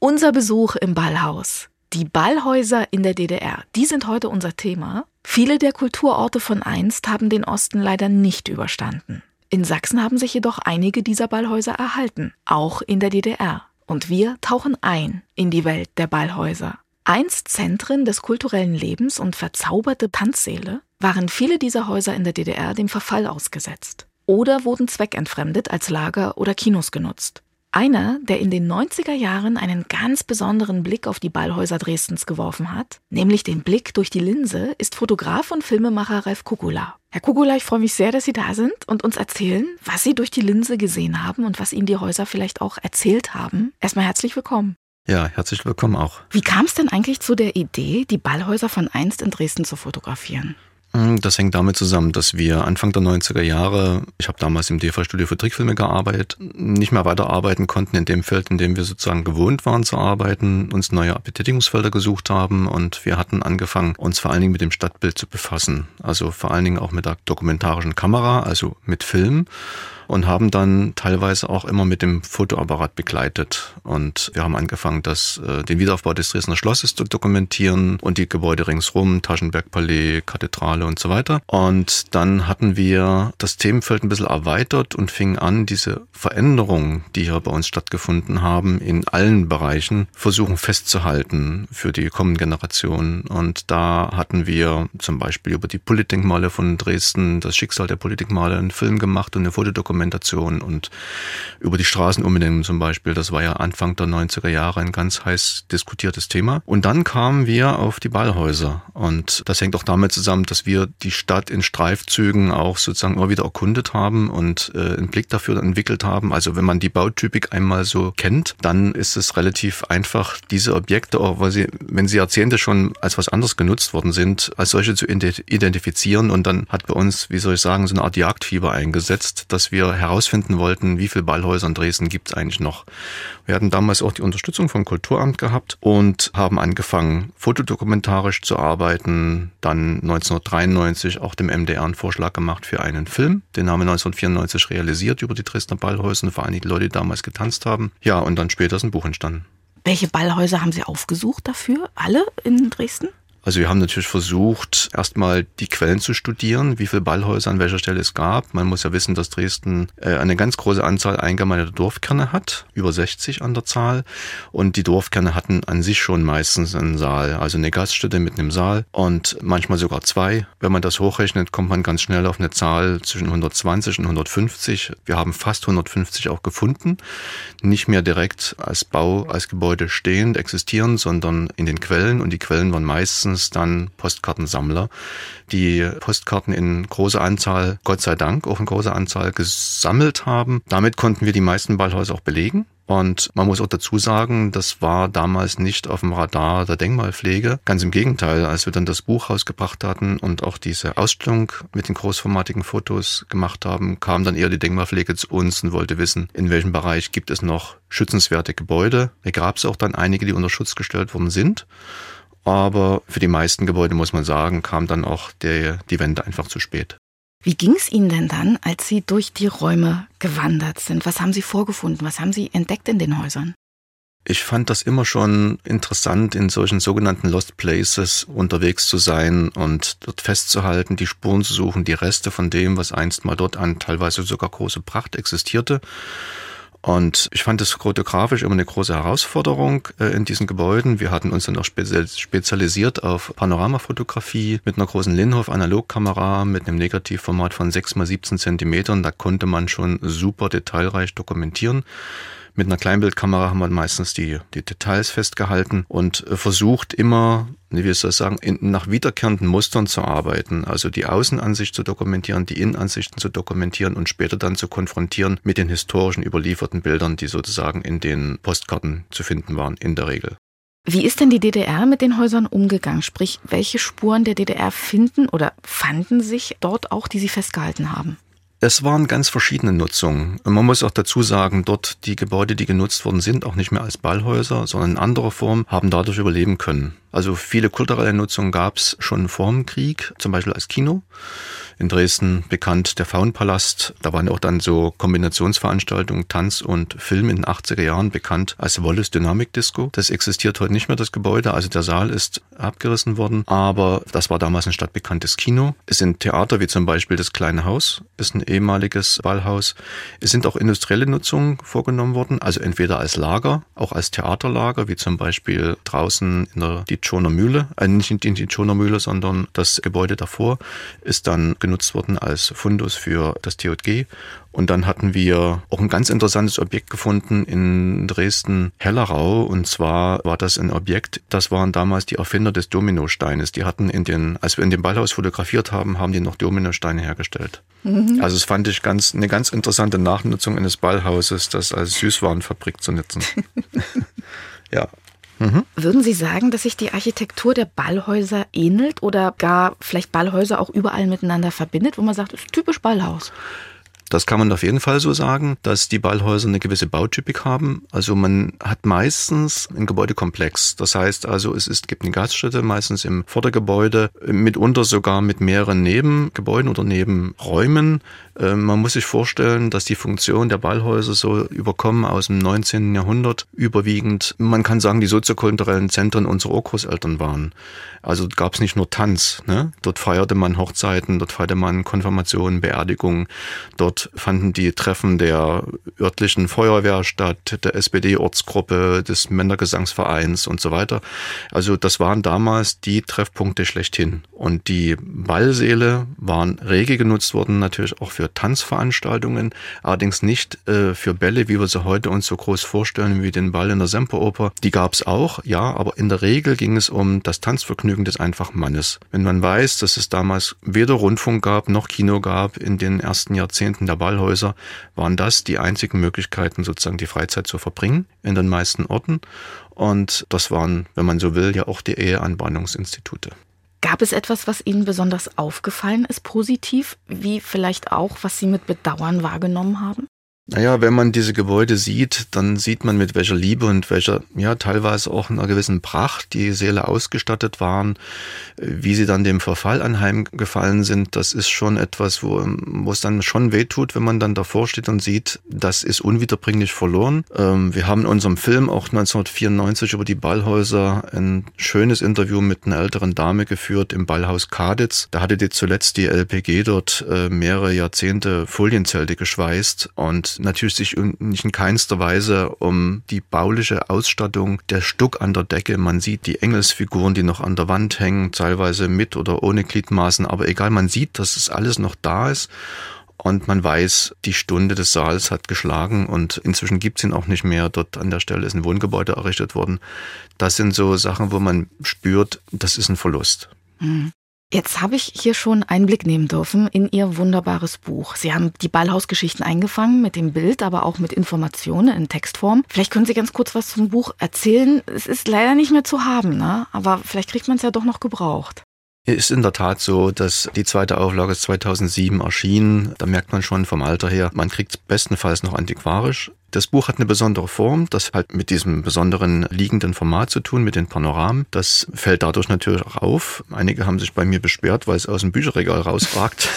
Unser Besuch im Ballhaus. Die Ballhäuser in der DDR, die sind heute unser Thema. Viele der Kulturorte von einst haben den Osten leider nicht überstanden. In Sachsen haben sich jedoch einige dieser Ballhäuser erhalten, auch in der DDR. Und wir tauchen ein in die Welt der Ballhäuser. Einst Zentren des kulturellen Lebens und verzauberte Tanzsäle waren viele dieser Häuser in der DDR dem Verfall ausgesetzt oder wurden zweckentfremdet als Lager oder Kinos genutzt. Einer, der in den 90er Jahren einen ganz besonderen Blick auf die Ballhäuser Dresdens geworfen hat, nämlich den Blick durch die Linse, ist Fotograf und Filmemacher Ralf Kukula. Herr Kukula, ich freue mich sehr, dass Sie da sind und uns erzählen, was Sie durch die Linse gesehen haben und was Ihnen die Häuser vielleicht auch erzählt haben. Erstmal herzlich willkommen. Ja, herzlich willkommen auch. Wie kam es denn eigentlich zu der Idee, die Ballhäuser von einst in Dresden zu fotografieren? Hm, das hängt damit zusammen, dass wir Anfang der 90er Jahre, ich habe damals im DV-Studio für Trickfilme gearbeitet, nicht mehr weiterarbeiten konnten in dem Feld, in dem wir sozusagen gewohnt waren zu arbeiten, uns neue Betätigungsfelder gesucht haben und wir hatten angefangen, uns vor allen Dingen mit dem Stadtbild zu befassen. Also vor allen Dingen auch mit der dokumentarischen Kamera, also mit Film und haben dann teilweise auch immer mit dem Fotoapparat begleitet. Und wir haben angefangen, das, äh, den Wiederaufbau des Dresdner Schlosses zu dokumentieren und die Gebäude ringsrum, Taschenbergpalais, Kathedrale und so weiter. Und dann hatten wir das Themenfeld ein bisschen erweitert und fingen an, diese Veränderungen, die hier bei uns stattgefunden haben, in allen Bereichen versuchen festzuhalten für die kommenden Generationen. Und da hatten wir zum Beispiel über die Politdenkmale von Dresden, das Schicksal der Politdenkmale, einen Film gemacht und eine Fotodokumentation und über die Straßenumbenennung zum Beispiel. Das war ja Anfang der 90er Jahre ein ganz heiß diskutiertes Thema. Und dann kamen wir auf die Ballhäuser. Und das hängt auch damit zusammen, dass wir die Stadt in Streifzügen auch sozusagen immer wieder erkundet haben und äh, einen Blick dafür entwickelt haben. Also wenn man die Bautypik einmal so kennt, dann ist es relativ einfach, diese Objekte, auch weil sie, wenn sie Jahrzehnte schon als was anderes genutzt worden sind, als solche zu identifizieren. Und dann hat bei uns, wie soll ich sagen, so eine Art Jagdfieber eingesetzt, dass wir herausfinden wollten, wie viele Ballhäuser in Dresden gibt es eigentlich noch. Wir hatten damals auch die Unterstützung vom Kulturamt gehabt und haben angefangen, fotodokumentarisch zu arbeiten. Dann 1993 auch dem MDR einen Vorschlag gemacht für einen Film. Den haben wir 1994 realisiert über die Dresdner Ballhäuser, vor allem die Leute, die damals getanzt haben. Ja, und dann später ist ein Buch entstanden. Welche Ballhäuser haben Sie aufgesucht dafür? Alle in Dresden? Also wir haben natürlich versucht, erstmal die Quellen zu studieren, wie viele Ballhäuser an welcher Stelle es gab. Man muss ja wissen, dass Dresden äh, eine ganz große Anzahl eingemeindeter Dorfkerne hat, über 60 an der Zahl. Und die Dorfkerne hatten an sich schon meistens einen Saal, also eine Gaststätte mit einem Saal und manchmal sogar zwei. Wenn man das hochrechnet, kommt man ganz schnell auf eine Zahl zwischen 120 und 150. Wir haben fast 150 auch gefunden. Nicht mehr direkt als Bau, als Gebäude stehend existieren, sondern in den Quellen. Und die Quellen waren meistens meistens dann Postkartensammler, die Postkarten in großer Anzahl, Gott sei Dank, auch in großer Anzahl gesammelt haben. Damit konnten wir die meisten Ballhäuser auch belegen. Und man muss auch dazu sagen, das war damals nicht auf dem Radar der Denkmalpflege. Ganz im Gegenteil, als wir dann das Buch rausgebracht hatten und auch diese Ausstellung mit den großformatigen Fotos gemacht haben, kam dann eher die Denkmalpflege zu uns und wollte wissen, in welchem Bereich gibt es noch schützenswerte Gebäude. Da gab es auch dann einige, die unter Schutz gestellt worden sind. Aber für die meisten Gebäude, muss man sagen, kam dann auch der, die Wende einfach zu spät. Wie ging es Ihnen denn dann, als Sie durch die Räume gewandert sind? Was haben Sie vorgefunden? Was haben Sie entdeckt in den Häusern? Ich fand das immer schon interessant, in solchen sogenannten Lost Places unterwegs zu sein und dort festzuhalten, die Spuren zu suchen, die Reste von dem, was einst mal dort an teilweise sogar große Pracht existierte. Und ich fand es fotografisch immer eine große Herausforderung äh, in diesen Gebäuden. Wir hatten uns dann auch spezialisiert auf Panoramafotografie mit einer großen Linhof Analogkamera mit einem Negativformat von 6 mal 17 Zentimetern. Da konnte man schon super detailreich dokumentieren. Mit einer Kleinbildkamera haben wir meistens die, die Details festgehalten und äh, versucht immer, wie wir soll sagen, in, nach wiederkehrenden Mustern zu arbeiten. Also die Außenansicht zu dokumentieren, die Innenansichten zu dokumentieren und später dann zu konfrontieren mit den historischen überlieferten Bildern, die sozusagen in den Postkarten zu finden waren, in der Regel. Wie ist denn die DDR mit den Häusern umgegangen? Sprich, welche Spuren der DDR finden oder fanden sich dort auch, die Sie festgehalten haben? Es waren ganz verschiedene Nutzungen. Man muss auch dazu sagen, dort die Gebäude, die genutzt worden sind, auch nicht mehr als Ballhäuser, sondern in anderer Form, haben dadurch überleben können. Also viele kulturelle Nutzungen gab es schon vor dem Krieg, zum Beispiel als Kino in Dresden bekannt, der Faunpalast. Da waren auch dann so Kombinationsveranstaltungen, Tanz und Film in den 80er Jahren bekannt als Wallace Dynamic Disco. Das existiert heute nicht mehr, das Gebäude. Also der Saal ist abgerissen worden, aber das war damals ein stadtbekanntes Kino. Es sind Theater wie zum Beispiel das Kleine Haus, ist ein ehemaliges Ballhaus. Es sind auch industrielle Nutzungen vorgenommen worden, also entweder als Lager, auch als Theaterlager, wie zum Beispiel draußen in der Ditschoner Mühle, äh, nicht in die Ditschoner Mühle, sondern das Gebäude davor ist dann genutzt worden als Fundus für das TJG. Und dann hatten wir auch ein ganz interessantes Objekt gefunden in Dresden-Hellerau. Und zwar war das ein Objekt, das waren damals die Erfinder des Dominosteines. Die hatten in den, als wir in dem Ballhaus fotografiert haben, haben die noch Dominosteine hergestellt. Mhm. Also es fand ich ganz, eine ganz interessante Nachnutzung eines Ballhauses, das als Süßwarenfabrik zu nutzen. ja, Mhm. Würden Sie sagen, dass sich die Architektur der Ballhäuser ähnelt oder gar vielleicht Ballhäuser auch überall miteinander verbindet, wo man sagt, das ist typisch Ballhaus? Das kann man auf jeden Fall so sagen, dass die Ballhäuser eine gewisse Bautypik haben. Also man hat meistens einen Gebäudekomplex. Das heißt also, es ist, gibt eine Gaststätte, meistens im Vordergebäude, mitunter sogar mit mehreren Nebengebäuden oder Nebenräumen. Ähm, man muss sich vorstellen, dass die Funktion der Ballhäuser so überkommen aus dem 19. Jahrhundert überwiegend, man kann sagen, die soziokulturellen Zentren unserer Urgroßeltern waren. Also gab es nicht nur Tanz, ne? dort feierte man Hochzeiten, dort feierte man Konfirmationen, Beerdigungen, dort fanden die Treffen der örtlichen Feuerwehr statt, der SPD-Ortsgruppe, des Männergesangsvereins und so weiter. Also das waren damals die Treffpunkte schlechthin. Und die Ballsäle waren rege genutzt worden, natürlich auch für Tanzveranstaltungen, allerdings nicht äh, für Bälle, wie wir sie heute uns so groß vorstellen, wie den Ball in der Semperoper. Die gab es auch, ja, aber in der Regel ging es um das Tanzvergnügen des einfachen Mannes. Wenn man weiß, dass es damals weder Rundfunk gab noch Kino gab in den ersten Jahrzehnten der Ballhäuser, waren das die einzigen Möglichkeiten, sozusagen die Freizeit zu verbringen in den meisten Orten. Und das waren, wenn man so will, ja auch die Eheanbahnungsinstitute. Gab es etwas, was Ihnen besonders aufgefallen ist, positiv, wie vielleicht auch, was Sie mit Bedauern wahrgenommen haben? Naja, wenn man diese Gebäude sieht, dann sieht man mit welcher Liebe und welcher, ja, teilweise auch einer gewissen Pracht die Seele ausgestattet waren, wie sie dann dem Verfall anheimgefallen sind. Das ist schon etwas, wo, wo es dann schon wehtut, wenn man dann davor steht und sieht, das ist unwiederbringlich verloren. Ähm, wir haben in unserem Film auch 1994 über die Ballhäuser ein schönes Interview mit einer älteren Dame geführt im Ballhaus Kaditz. Da hatte die zuletzt die LPG dort äh, mehrere Jahrzehnte Folienzelte geschweißt und natürlich sich nicht in keinster Weise um die bauliche Ausstattung der Stuck an der Decke. Man sieht die Engelsfiguren, die noch an der Wand hängen, teilweise mit oder ohne Gliedmaßen, aber egal, man sieht, dass es alles noch da ist. Und man weiß, die Stunde des Saals hat geschlagen und inzwischen gibt's ihn auch nicht mehr. Dort an der Stelle ist ein Wohngebäude errichtet worden. Das sind so Sachen, wo man spürt, das ist ein Verlust. Mhm. Jetzt habe ich hier schon Einblick nehmen dürfen in Ihr wunderbares Buch. Sie haben die Ballhausgeschichten eingefangen mit dem Bild, aber auch mit Informationen in Textform. Vielleicht können Sie ganz kurz was zum Buch erzählen. Es ist leider nicht mehr zu haben, ne? aber vielleicht kriegt man es ja doch noch gebraucht. Ist in der Tat so, dass die zweite Auflage 2007 erschien. Da merkt man schon vom Alter her, man kriegt es bestenfalls noch antiquarisch. Das Buch hat eine besondere Form, das hat mit diesem besonderen liegenden Format zu tun, mit den Panoramen. Das fällt dadurch natürlich auch auf. Einige haben sich bei mir beschwert, weil es aus dem Bücherregal rausragt.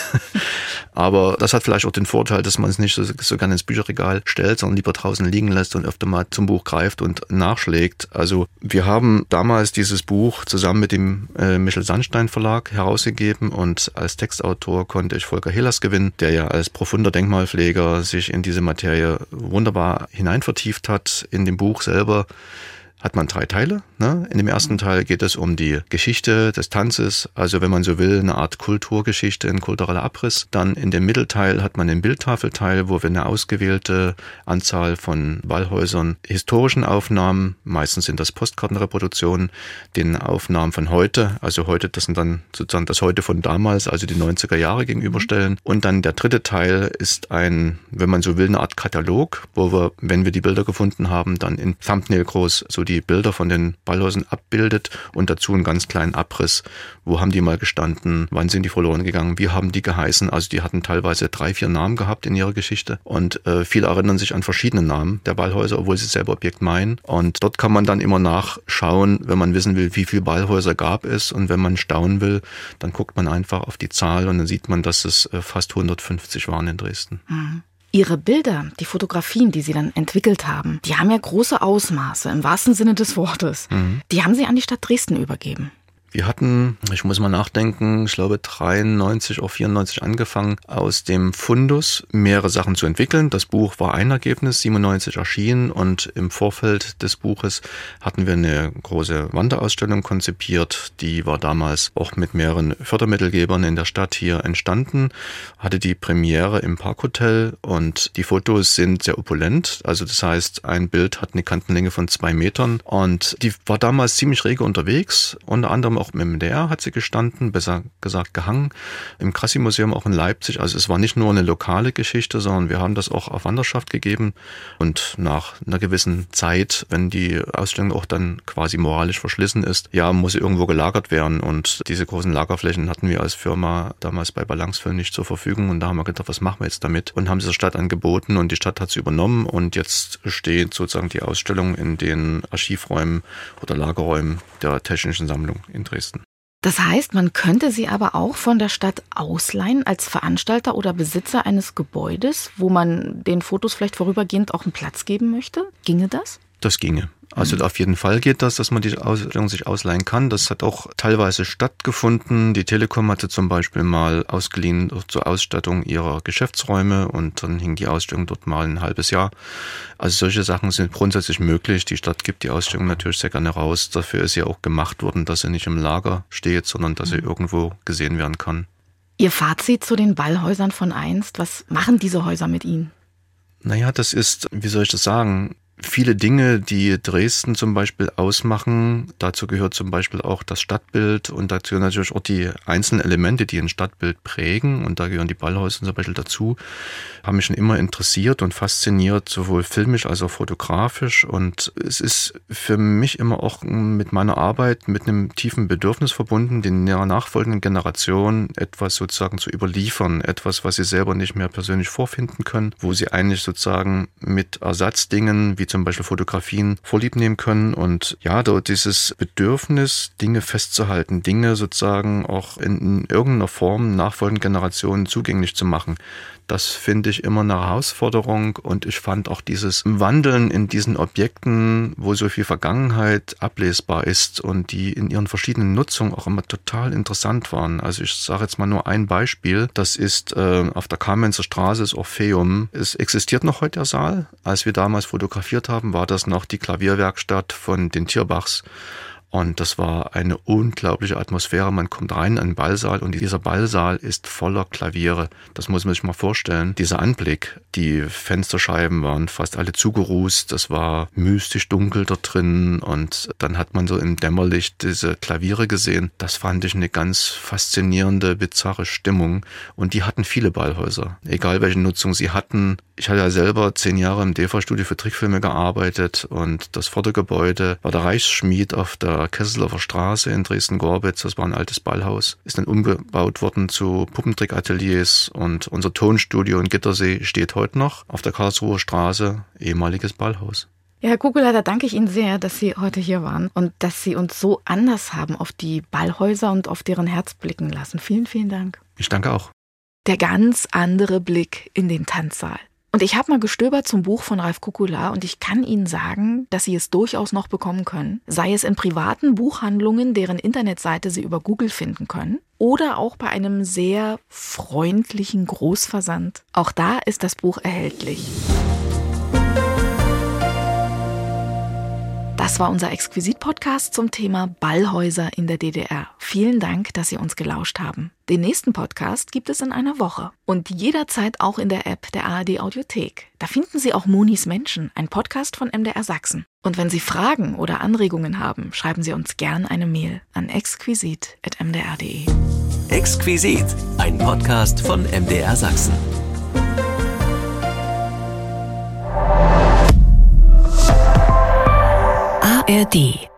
Aber das hat vielleicht auch den Vorteil, dass man es nicht so, so gerne ins Bücherregal stellt, sondern lieber draußen liegen lässt und öfter mal zum Buch greift und nachschlägt. Also wir haben damals dieses Buch zusammen mit dem äh, Michel Sandstein Verlag herausgegeben und als Textautor konnte ich Volker Hillers gewinnen, der ja als profunder Denkmalpfleger sich in diese Materie wunderbar hinein vertieft hat in dem Buch selber, hat man drei Teile. Ne? In dem ersten Teil geht es um die Geschichte des Tanzes, also wenn man so will, eine Art Kulturgeschichte, ein kultureller Abriss. Dann in dem Mittelteil hat man den Bildtafelteil, wo wir eine ausgewählte Anzahl von Ballhäusern historischen Aufnahmen, meistens sind das Postkartenreproduktionen, den Aufnahmen von heute, also heute, das sind dann sozusagen das heute von damals, also die 90er Jahre gegenüberstellen. Und dann der dritte Teil ist ein, wenn man so will, eine Art Katalog, wo wir, wenn wir die Bilder gefunden haben, dann in Thumbnail groß so die Bilder von den Ballhäusern abbildet und dazu einen ganz kleinen Abriss. Wo haben die mal gestanden? Wann sind die verloren gegangen? Wie haben die geheißen? Also die hatten teilweise drei, vier Namen gehabt in ihrer Geschichte und äh, viele erinnern sich an verschiedene Namen der Ballhäuser, obwohl sie selber Objekt meinen. Und dort kann man dann immer nachschauen, wenn man wissen will, wie viele Ballhäuser gab es und wenn man staunen will, dann guckt man einfach auf die Zahl und dann sieht man, dass es äh, fast 150 waren in Dresden. Mhm. Ihre Bilder, die Fotografien, die Sie dann entwickelt haben, die haben ja große Ausmaße im wahrsten Sinne des Wortes. Mhm. Die haben Sie an die Stadt Dresden übergeben. Wir hatten, ich muss mal nachdenken, ich glaube 93 oder 94 angefangen, aus dem Fundus mehrere Sachen zu entwickeln. Das Buch war ein Ergebnis, 97 erschienen und im Vorfeld des Buches hatten wir eine große Wanderausstellung konzipiert. Die war damals auch mit mehreren Fördermittelgebern in der Stadt hier entstanden, hatte die Premiere im Parkhotel und die Fotos sind sehr opulent. Also das heißt, ein Bild hat eine Kantenlänge von zwei Metern und die war damals ziemlich rege unterwegs, unter anderem auch im MDR hat sie gestanden, besser gesagt gehangen, im Krassi-Museum auch in Leipzig. Also es war nicht nur eine lokale Geschichte, sondern wir haben das auch auf Wanderschaft gegeben. Und nach einer gewissen Zeit, wenn die Ausstellung auch dann quasi moralisch verschlissen ist, ja, muss sie irgendwo gelagert werden. Und diese großen Lagerflächen hatten wir als Firma damals bei Balancefilm nicht zur Verfügung. Und da haben wir gedacht, was machen wir jetzt damit? Und haben sie der Stadt angeboten und die Stadt hat sie übernommen. Und jetzt steht sozusagen die Ausstellung in den Archivräumen oder Lagerräumen der Technischen Sammlung in Dresden. Das heißt, man könnte sie aber auch von der Stadt ausleihen als Veranstalter oder Besitzer eines Gebäudes, wo man den Fotos vielleicht vorübergehend auch einen Platz geben möchte. Ginge das? Das ginge. Also mhm. auf jeden Fall geht das, dass man die Ausstellung sich ausleihen kann. Das hat auch teilweise stattgefunden. Die Telekom hatte zum Beispiel mal ausgeliehen zur Ausstattung ihrer Geschäftsräume und dann hing die Ausstellung dort mal ein halbes Jahr. Also solche Sachen sind grundsätzlich möglich. Die Stadt gibt die Ausstellung natürlich sehr gerne raus. Dafür ist ja auch gemacht worden, dass sie nicht im Lager steht, sondern dass sie mhm. irgendwo gesehen werden kann. Ihr Fazit zu den Ballhäusern von einst, was machen diese Häuser mit Ihnen? Naja, das ist, wie soll ich das sagen? Viele Dinge, die Dresden zum Beispiel ausmachen. Dazu gehört zum Beispiel auch das Stadtbild und dazu natürlich auch die einzelnen Elemente, die ein Stadtbild prägen. Und da gehören die Ballhäuser zum Beispiel dazu. Haben mich schon immer interessiert und fasziniert, sowohl filmisch als auch fotografisch. Und es ist für mich immer auch mit meiner Arbeit mit einem tiefen Bedürfnis verbunden, den nachfolgenden Generationen etwas sozusagen zu überliefern. Etwas, was sie selber nicht mehr persönlich vorfinden können, wo sie eigentlich sozusagen mit Ersatzdingen wie zum Beispiel Fotografien vorlieb nehmen können und ja, dort dieses Bedürfnis, Dinge festzuhalten, Dinge sozusagen auch in, in irgendeiner Form nachfolgenden Generationen zugänglich zu machen. Das finde ich immer eine Herausforderung und ich fand auch dieses Wandeln in diesen Objekten, wo so viel Vergangenheit ablesbar ist und die in ihren verschiedenen Nutzungen auch immer total interessant waren. Also ich sage jetzt mal nur ein Beispiel. Das ist äh, auf der Kamenzer Straße das Orpheum. Es existiert noch heute der Saal. Als wir damals fotografiert haben, war das noch die Klavierwerkstatt von den Tierbachs. Und das war eine unglaubliche Atmosphäre. Man kommt rein in einen Ballsaal und dieser Ballsaal ist voller Klaviere. Das muss man sich mal vorstellen. Dieser Anblick, die Fensterscheiben waren fast alle zugerußt. Das war mystisch dunkel da drin und dann hat man so im Dämmerlicht diese Klaviere gesehen. Das fand ich eine ganz faszinierende, bizarre Stimmung. Und die hatten viele Ballhäuser. Egal welche Nutzung sie hatten. Ich hatte ja selber zehn Jahre im DEFA-Studio für Trickfilme gearbeitet und das Vordergebäude war der Reichsschmied auf der Kesselower Straße in Dresden-Gorbitz. Das war ein altes Ballhaus. Ist dann umgebaut worden zu Puppentrickateliers und unser Tonstudio in Gittersee steht heute noch auf der Karlsruher Straße, ehemaliges Ballhaus. Ja, Herr Kugelleiter, danke ich Ihnen sehr, dass Sie heute hier waren und dass Sie uns so anders haben auf die Ballhäuser und auf deren Herz blicken lassen. Vielen, vielen Dank. Ich danke auch. Der ganz andere Blick in den Tanzsaal. Und ich habe mal gestöbert zum Buch von Ralf Kukula und ich kann Ihnen sagen, dass Sie es durchaus noch bekommen können, sei es in privaten Buchhandlungen, deren Internetseite Sie über Google finden können, oder auch bei einem sehr freundlichen Großversand. Auch da ist das Buch erhältlich. Das war unser Exquisit-Podcast zum Thema Ballhäuser in der DDR. Vielen Dank, dass Sie uns gelauscht haben. Den nächsten Podcast gibt es in einer Woche und jederzeit auch in der App der ARD Audiothek. Da finden Sie auch Monis Menschen, ein Podcast von MDR Sachsen. Und wenn Sie Fragen oder Anregungen haben, schreiben Sie uns gern eine Mail an exquisit.mdr.de. Exquisit, ein Podcast von MDR Sachsen. ARD